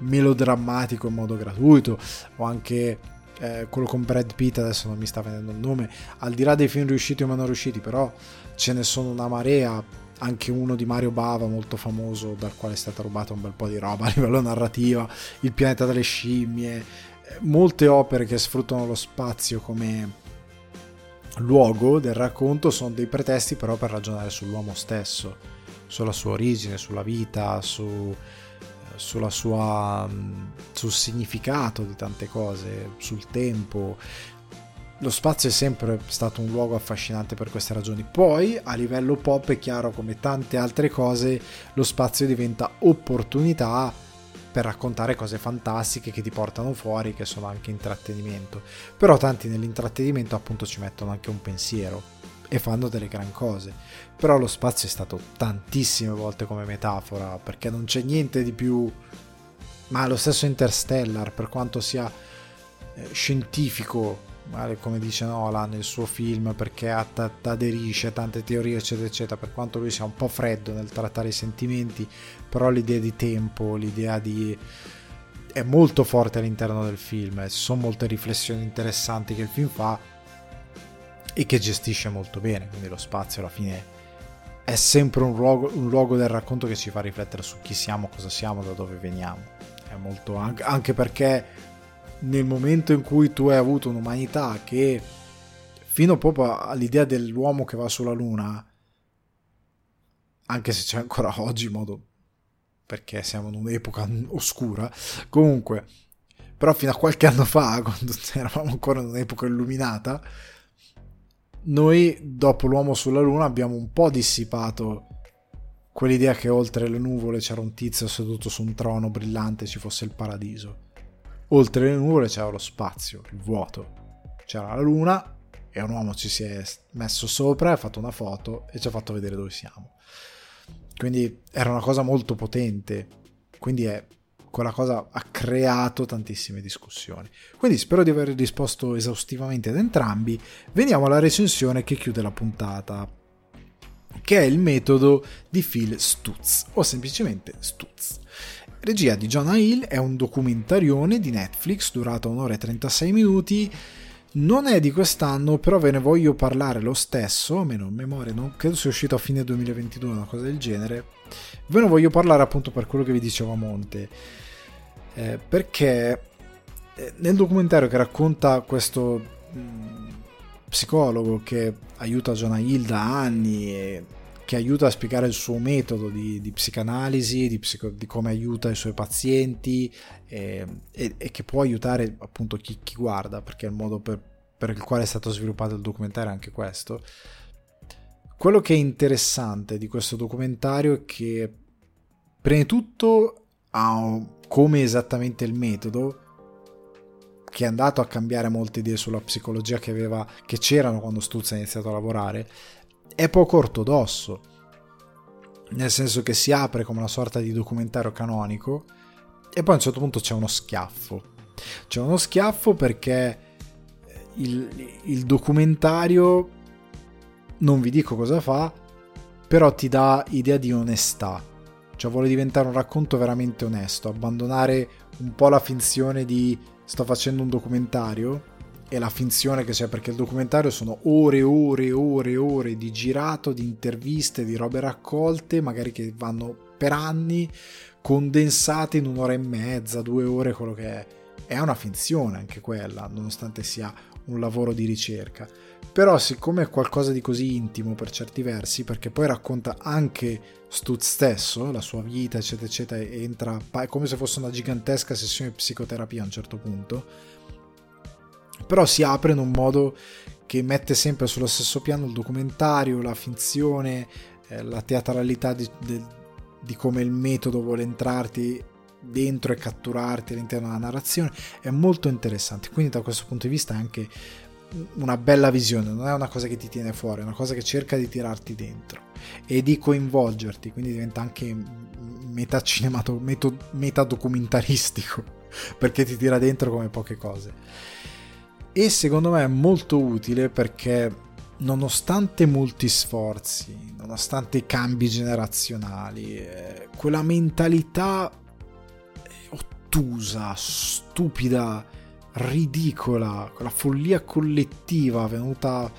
melodrammatico in modo gratuito o anche eh, quello con Brad Pitt adesso non mi sta venendo il nome al di là dei film riusciti o meno riusciti però ce ne sono una marea anche uno di Mario Bava molto famoso dal quale è stata rubata un bel po' di roba a livello narrativo il pianeta delle scimmie eh, molte opere che sfruttano lo spazio come luogo del racconto sono dei pretesti però per ragionare sull'uomo stesso sulla sua origine sulla vita su sulla sua, mm, sul significato di tante cose, sul tempo. Lo spazio è sempre stato un luogo affascinante per queste ragioni. Poi, a livello pop, è chiaro come tante altre cose, lo spazio diventa opportunità per raccontare cose fantastiche che ti portano fuori, che sono anche intrattenimento. Però tanti nell'intrattenimento appunto ci mettono anche un pensiero e fanno delle gran cose. Però lo spazio è stato tantissime volte come metafora, perché non c'è niente di più... Ma lo stesso Interstellar, per quanto sia eh, scientifico, come dice Nolan nel suo film, perché aderisce a tante teorie, eccetera, eccetera, per quanto lui sia un po' freddo nel trattare i sentimenti, però l'idea di tempo, l'idea di è molto forte all'interno del film, ci sono molte riflessioni interessanti che il film fa e che gestisce molto bene, quindi lo spazio alla fine è sempre un luogo, un luogo del racconto che ci fa riflettere su chi siamo, cosa siamo, da dove veniamo. È molto anche, perché nel momento in cui tu hai avuto un'umanità che fino proprio all'idea dell'uomo che va sulla luna anche se c'è ancora oggi in modo perché siamo in un'epoca oscura comunque però fino a qualche anno fa quando eravamo ancora in un'epoca illuminata noi dopo l'uomo sulla luna abbiamo un po' dissipato quell'idea che oltre le nuvole c'era un tizio seduto su un trono brillante e ci fosse il paradiso. Oltre le nuvole c'era lo spazio, il vuoto. C'era la luna e un uomo ci si è messo sopra, ha fatto una foto e ci ha fatto vedere dove siamo. quindi era una cosa molto potente, quindi è, quella cosa ha creato tantissime discussioni. Quindi spero di aver risposto esaustivamente ad entrambi. Veniamo alla recensione che chiude la puntata, che è il metodo di Phil Stutz, o semplicemente Stutz. Regia di Jonah Hill è un documentarione di Netflix durato un'ora e 36 minuti non è di quest'anno, però ve ne voglio parlare lo stesso, almeno in memoria, non credo sia uscito a fine 2022, una cosa del genere. Ve ne voglio parlare appunto per quello che vi dicevo a monte. Eh, perché eh, nel documentario che racconta questo mm, psicologo che aiuta Jonah Hill da anni e che aiuta a spiegare il suo metodo di, di psicanalisi, di, psico, di, come aiuta i suoi pazienti e, e, e che può aiutare appunto chi, chi, guarda, perché il modo per, per il quale è stato sviluppato il documentario è anche questo. Quello che è interessante di questo documentario è che prima di tutto ha come esattamente il metodo che è andato a cambiare molte idee sulla psicologia che, aveva, che c'erano quando Stutz ha iniziato a lavorare è poco ortodosso, nel senso che si apre come una sorta di documentario canonico e poi a un certo punto c'è uno schiaffo. C'è uno schiaffo perché il, il documentario, non vi dico cosa fa, però ti dà idea di onestà. Cioè vuole diventare un racconto veramente onesto, abbandonare un po' la finzione di sto facendo un documentario e la finzione che c'è perché il documentario sono ore e ore e ore e ore di girato, di interviste, di robe raccolte, magari che vanno per anni, condensate in un'ora e mezza, due ore, quello che è. È una finzione anche quella, nonostante sia un lavoro di ricerca. Però siccome è qualcosa di così intimo per certi versi, perché poi racconta anche Stutz stesso, la sua vita, eccetera, eccetera, entra è come se fosse una gigantesca sessione di psicoterapia a un certo punto, però si apre in un modo che mette sempre sullo stesso piano il documentario, la finzione, eh, la teatralità di, di, di come il metodo vuole entrarti dentro e catturarti all'interno della narrazione. È molto interessante. Quindi da questo punto di vista è anche una bella visione non è una cosa che ti tiene fuori è una cosa che cerca di tirarti dentro e di coinvolgerti quindi diventa anche meta cinemato meta documentaristico perché ti tira dentro come poche cose. E secondo me è molto utile perché nonostante molti sforzi, nonostante i cambi generazionali, eh, quella mentalità ottusa, stupida, ridicola, quella follia collettiva venuta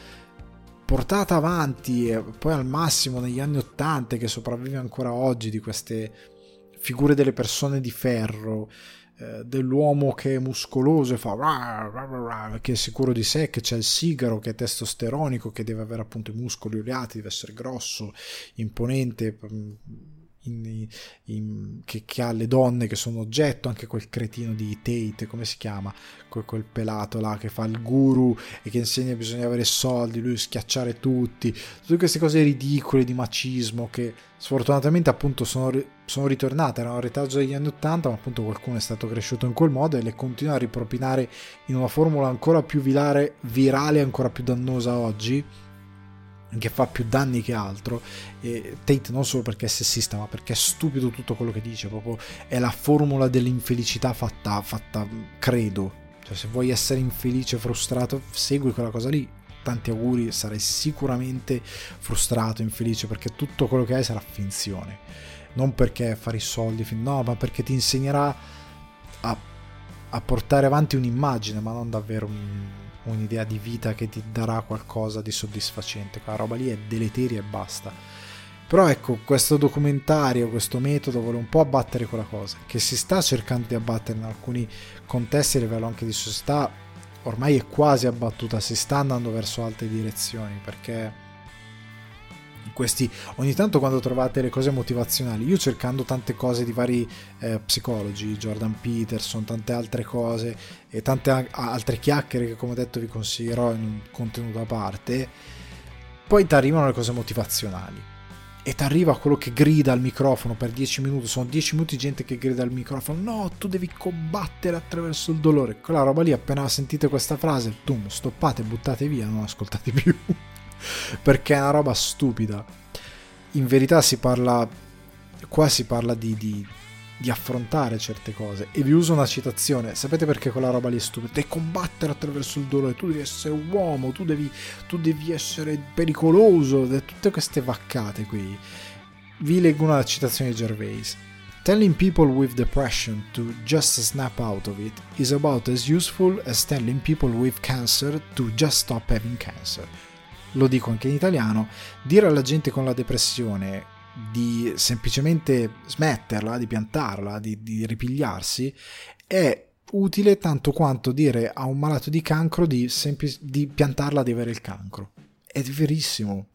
portata avanti e poi al massimo negli anni Ottanta che sopravvive ancora oggi di queste figure delle persone di ferro eh, dell'uomo che è muscoloso e fa che è sicuro di sé, che c'è il sigaro che è testosteronico, che deve avere appunto i muscoli oleati, deve essere grosso, imponente, mm, in, in, che, che, ha le donne che sono oggetto, anche quel cretino di Tate, come si chiama? Quel, quel pelato là che fa il guru e che insegna che bisogna avere soldi, lui schiacciare tutti, tutte queste cose ridicole di macismo che sfortunatamente appunto sono, sono ritornate, erano retaggio degli anni 80, ma appunto qualcuno è stato cresciuto in quel modo e le continua a ripropinare in una formula ancora più virale, virale ancora più dannosa oggi che fa più danni che altro e Tate non solo perché è sessista ma perché è stupido tutto quello che dice proprio è la formula dell'infelicità fatta, fatta credo. Cioè se vuoi essere infelice frustrato segui quella cosa lì. Tanti auguri sarai sicuramente frustrato infelice perché tutto quello che hai sarà finzione. Non perché fare i soldi no ma perché ti insegnerà a, a portare avanti un'immagine ma non davvero un un'idea di vita che ti darà qualcosa di soddisfacente. Quella roba lì è deleteria e basta. Però ecco, questo documentario, questo metodo vuole un po' abbattere quella cosa, che si sta cercando di abbattere in alcuni contesti a livello anche di società, ormai è quasi abbattuta, si sta andando verso altre direzioni, perché questi ogni tanto quando trovate le cose motivazionali io cercando tante cose di vari eh, psicologi Jordan Peterson tante altre cose e tante a- altre chiacchiere che come detto vi consiglierò in un contenuto a parte poi ti arrivano le cose motivazionali. E ti arriva quello che grida al microfono per 10 minuti sono 10 minuti gente che grida al microfono no tu devi combattere attraverso il dolore. Quella roba lì appena sentite questa frase tum, stoppate buttate via non ascoltate più perché è una roba stupida. In verità si parla qua si parla di, di, di, affrontare certe cose. E vi uso una citazione. Sapete perché quella roba lì è stupida? Devi combattere attraverso il dolore. Tu devi essere uomo tu devi, tu devi essere pericoloso. Tutte queste vaccate qui. Vi leggo una citazione di Gervais. Telling people with depression to just snap out of it is about as useful as telling people with cancer to just stop having cancer. Lo dico anche in italiano, dire alla gente con la depressione di semplicemente smetterla, di piantarla, di, di ripigliarsi, è utile tanto quanto dire a un malato di cancro di, sempli- di piantarla di avere il cancro. È verissimo.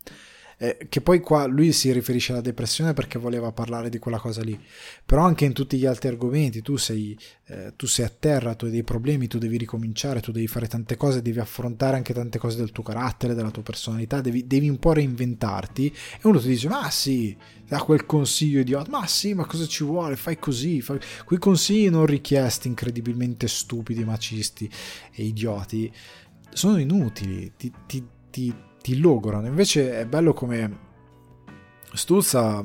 Eh, che poi qua lui si riferisce alla depressione perché voleva parlare di quella cosa lì, però anche in tutti gli altri argomenti tu sei, eh, tu sei a terra, tu hai dei problemi, tu devi ricominciare, tu devi fare tante cose, devi affrontare anche tante cose del tuo carattere, della tua personalità, devi, devi un po' reinventarti. E uno ti dice ma sì, dà quel consiglio idiota, ma sì, ma cosa ci vuole, fai così, fai... quei consigli non richiesti incredibilmente stupidi, macisti e idioti sono inutili, ti, ti, ti ti logorano. Invece è bello come Stuzza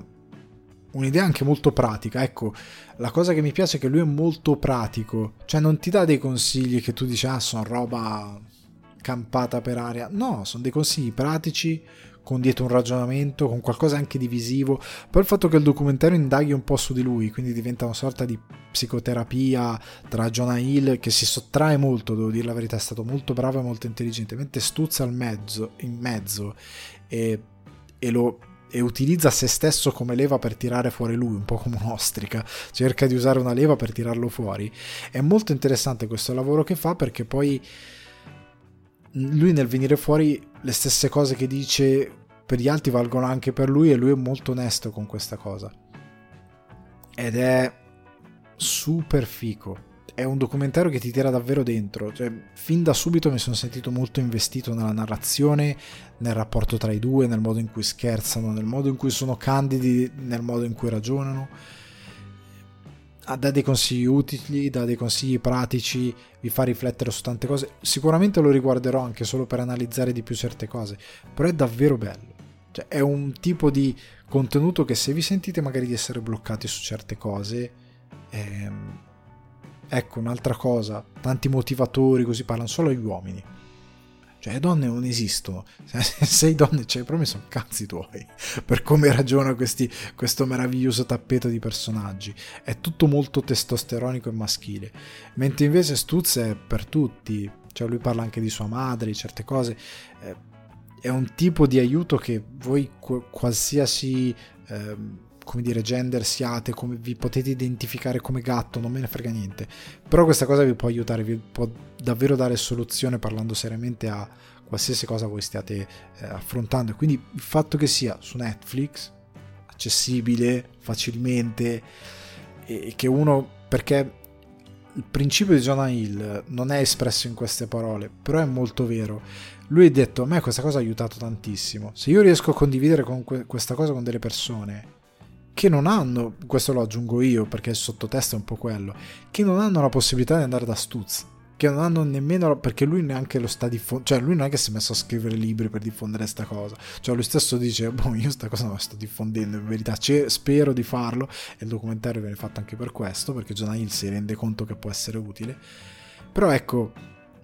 un'idea anche molto pratica. Ecco, la cosa che mi piace è che lui è molto pratico, cioè non ti dà dei consigli che tu dici ah, sono roba campata per aria. No, sono dei consigli pratici con dietro un ragionamento, con qualcosa anche di visivo. Poi il fatto che il documentario indaghi un po' su di lui, quindi diventa una sorta di psicoterapia tra Jonah Hill che si sottrae molto, devo dire la verità, è stato molto bravo e molto intelligente, mentre stuzza mezzo, in mezzo e, e lo e utilizza se stesso come leva per tirare fuori lui, un po' come un'ostrica, cerca di usare una leva per tirarlo fuori. È molto interessante questo lavoro che fa perché poi lui nel venire fuori le stesse cose che dice per gli altri valgono anche per lui e lui è molto onesto con questa cosa. Ed è super fico. È un documentario che ti tira davvero dentro. Cioè, fin da subito mi sono sentito molto investito nella narrazione, nel rapporto tra i due, nel modo in cui scherzano, nel modo in cui sono candidi, nel modo in cui ragionano dà dei consigli utili, dà dei consigli pratici, vi fa riflettere su tante cose. Sicuramente lo riguarderò anche solo per analizzare di più certe cose, però è davvero bello. Cioè, è un tipo di contenuto che se vi sentite magari di essere bloccati su certe cose, ehm, ecco un'altra cosa, tanti motivatori così parlano solo agli uomini cioè, le donne non esistono. Se sei donne, cioè, però mi sono cazzi tuoi. Per come ragiona questi, questo meraviglioso tappeto di personaggi. È tutto molto testosteronico e maschile. Mentre invece Stutz è per tutti. Cioè, lui parla anche di sua madre, di certe cose. È un tipo di aiuto che voi, qualsiasi. Eh, come dire, gender siate, come vi potete identificare come gatto, non me ne frega niente. Però questa cosa vi può aiutare, vi può davvero dare soluzione parlando seriamente a qualsiasi cosa voi stiate eh, affrontando. Quindi il fatto che sia su Netflix, accessibile facilmente, e che uno, perché il principio di Jonah Hill non è espresso in queste parole, però è molto vero. Lui ha detto: A me questa cosa ha aiutato tantissimo. Se io riesco a condividere que- questa cosa con delle persone che non hanno, questo lo aggiungo io perché il sottotesto è un po' quello, che non hanno la possibilità di andare da Stutz, che non hanno nemmeno, perché lui neanche lo sta diffondendo, cioè lui non è che si è messo a scrivere libri per diffondere questa cosa, cioè lui stesso dice, boh io sta cosa non la sto diffondendo, in verità spero di farlo e il documentario viene fatto anche per questo, perché Jonah Hill si rende conto che può essere utile, però ecco,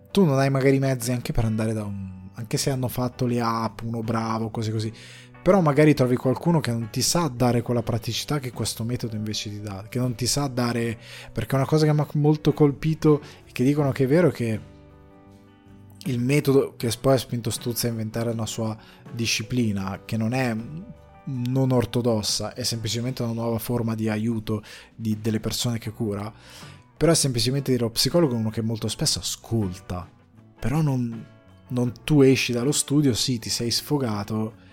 tu non hai magari mezzi anche per andare da un, anche se hanno fatto le app, uno bravo, così così, però magari trovi qualcuno che non ti sa dare quella praticità che questo metodo invece ti dà, che non ti sa dare, perché una cosa che mi ha molto colpito e che dicono che è vero che il metodo che poi ha spinto Stuzza a inventare una sua disciplina, che non è non ortodossa, è semplicemente una nuova forma di aiuto di, delle persone che cura, però è semplicemente dire lo psicologo è uno che molto spesso ascolta, però non, non tu esci dallo studio, sì, ti sei sfogato,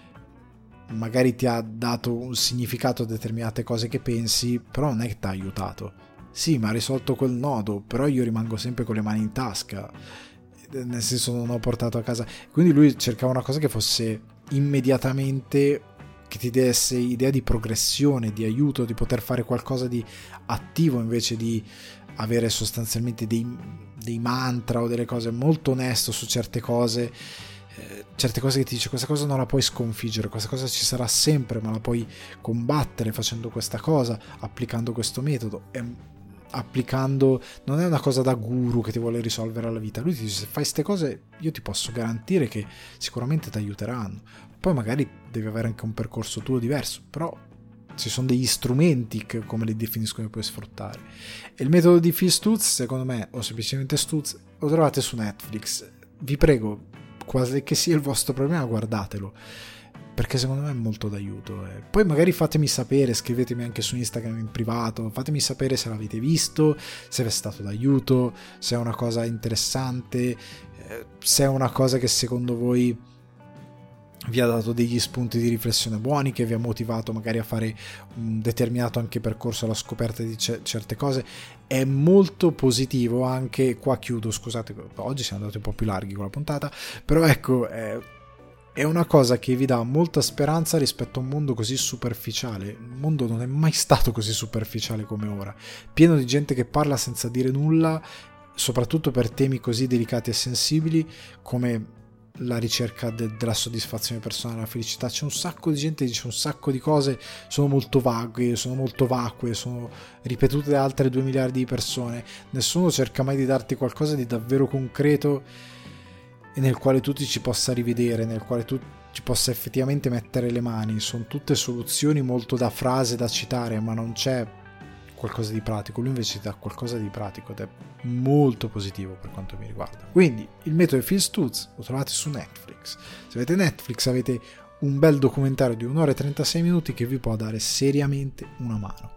magari ti ha dato un significato a determinate cose che pensi, però non è che ti ha aiutato. Sì, ma ha risolto quel nodo, però io rimango sempre con le mani in tasca, nel senso non ho portato a casa. Quindi lui cercava una cosa che fosse immediatamente che ti desse idea di progressione, di aiuto, di poter fare qualcosa di attivo invece di avere sostanzialmente dei, dei mantra o delle cose molto onesto su certe cose eh, certe cose che ti dice questa cosa non la puoi sconfiggere, questa cosa ci sarà sempre, ma la puoi combattere facendo questa cosa, applicando questo metodo. E applicando, non è una cosa da guru che ti vuole risolvere la vita. Lui ti dice: Se fai queste cose, io ti posso garantire che sicuramente ti aiuteranno. Poi magari devi avere anche un percorso tuo diverso, però ci sono degli strumenti che, come li definiscono, che puoi sfruttare. E il metodo di Phil Stutz, secondo me, o semplicemente Stutz, lo trovate su Netflix. Vi prego, quasi che sia il vostro problema, guardatelo perché secondo me è molto d'aiuto. Eh. Poi magari fatemi sapere, scrivetemi anche su Instagram in privato, fatemi sapere se l'avete visto, se vi è stato d'aiuto, se è una cosa interessante, eh, se è una cosa che secondo voi vi ha dato degli spunti di riflessione buoni, che vi ha motivato magari a fare un determinato anche percorso alla scoperta di c- certe cose. È molto positivo anche, qua chiudo, scusate, oggi siamo andati un po' più larghi con la puntata, però ecco, eh, è una cosa che vi dà molta speranza rispetto a un mondo così superficiale. Il mondo non è mai stato così superficiale come ora, pieno di gente che parla senza dire nulla, soprattutto per temi così delicati e sensibili come la ricerca de- della soddisfazione personale, la felicità. C'è un sacco di gente che dice un sacco di cose, sono molto vaghe, sono molto vacue, sono ripetute da altre 2 miliardi di persone. Nessuno cerca mai di darti qualcosa di davvero concreto e nel quale tu ti ci possa rivedere, nel quale tu ci possa effettivamente mettere le mani. Sono tutte soluzioni molto da frase da citare, ma non c'è qualcosa di pratico. Lui invece dà qualcosa di pratico ed è molto positivo per quanto mi riguarda. Quindi il metodo Phil Stutz lo trovate su Netflix. Se avete Netflix avete un bel documentario di un'ora e 36 minuti che vi può dare seriamente una mano.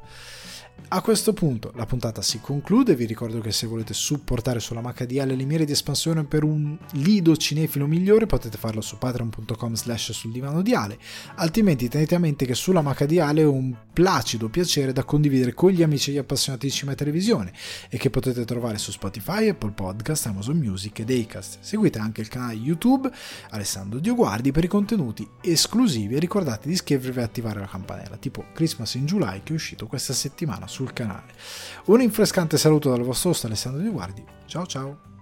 A questo punto la puntata si conclude, vi ricordo che se volete supportare sulla MHDL le mire di espansione per un lido cinefilo migliore potete farlo su patreon.com slash sul divano di Ale, altrimenti tenete a mente che sulla MHDL è un placido piacere da condividere con gli amici e gli appassionati di cinema e televisione e che potete trovare su Spotify, Apple Podcast, Amazon Music ed Acast. Seguite anche il canale YouTube Alessandro Dioguardi per i contenuti esclusivi e ricordate di iscrivervi e attivare la campanella, tipo Christmas in July che è uscito questa settimana sul canale. Un rinfrescante saluto dal vostro host Alessandro Di Guardi. Ciao ciao!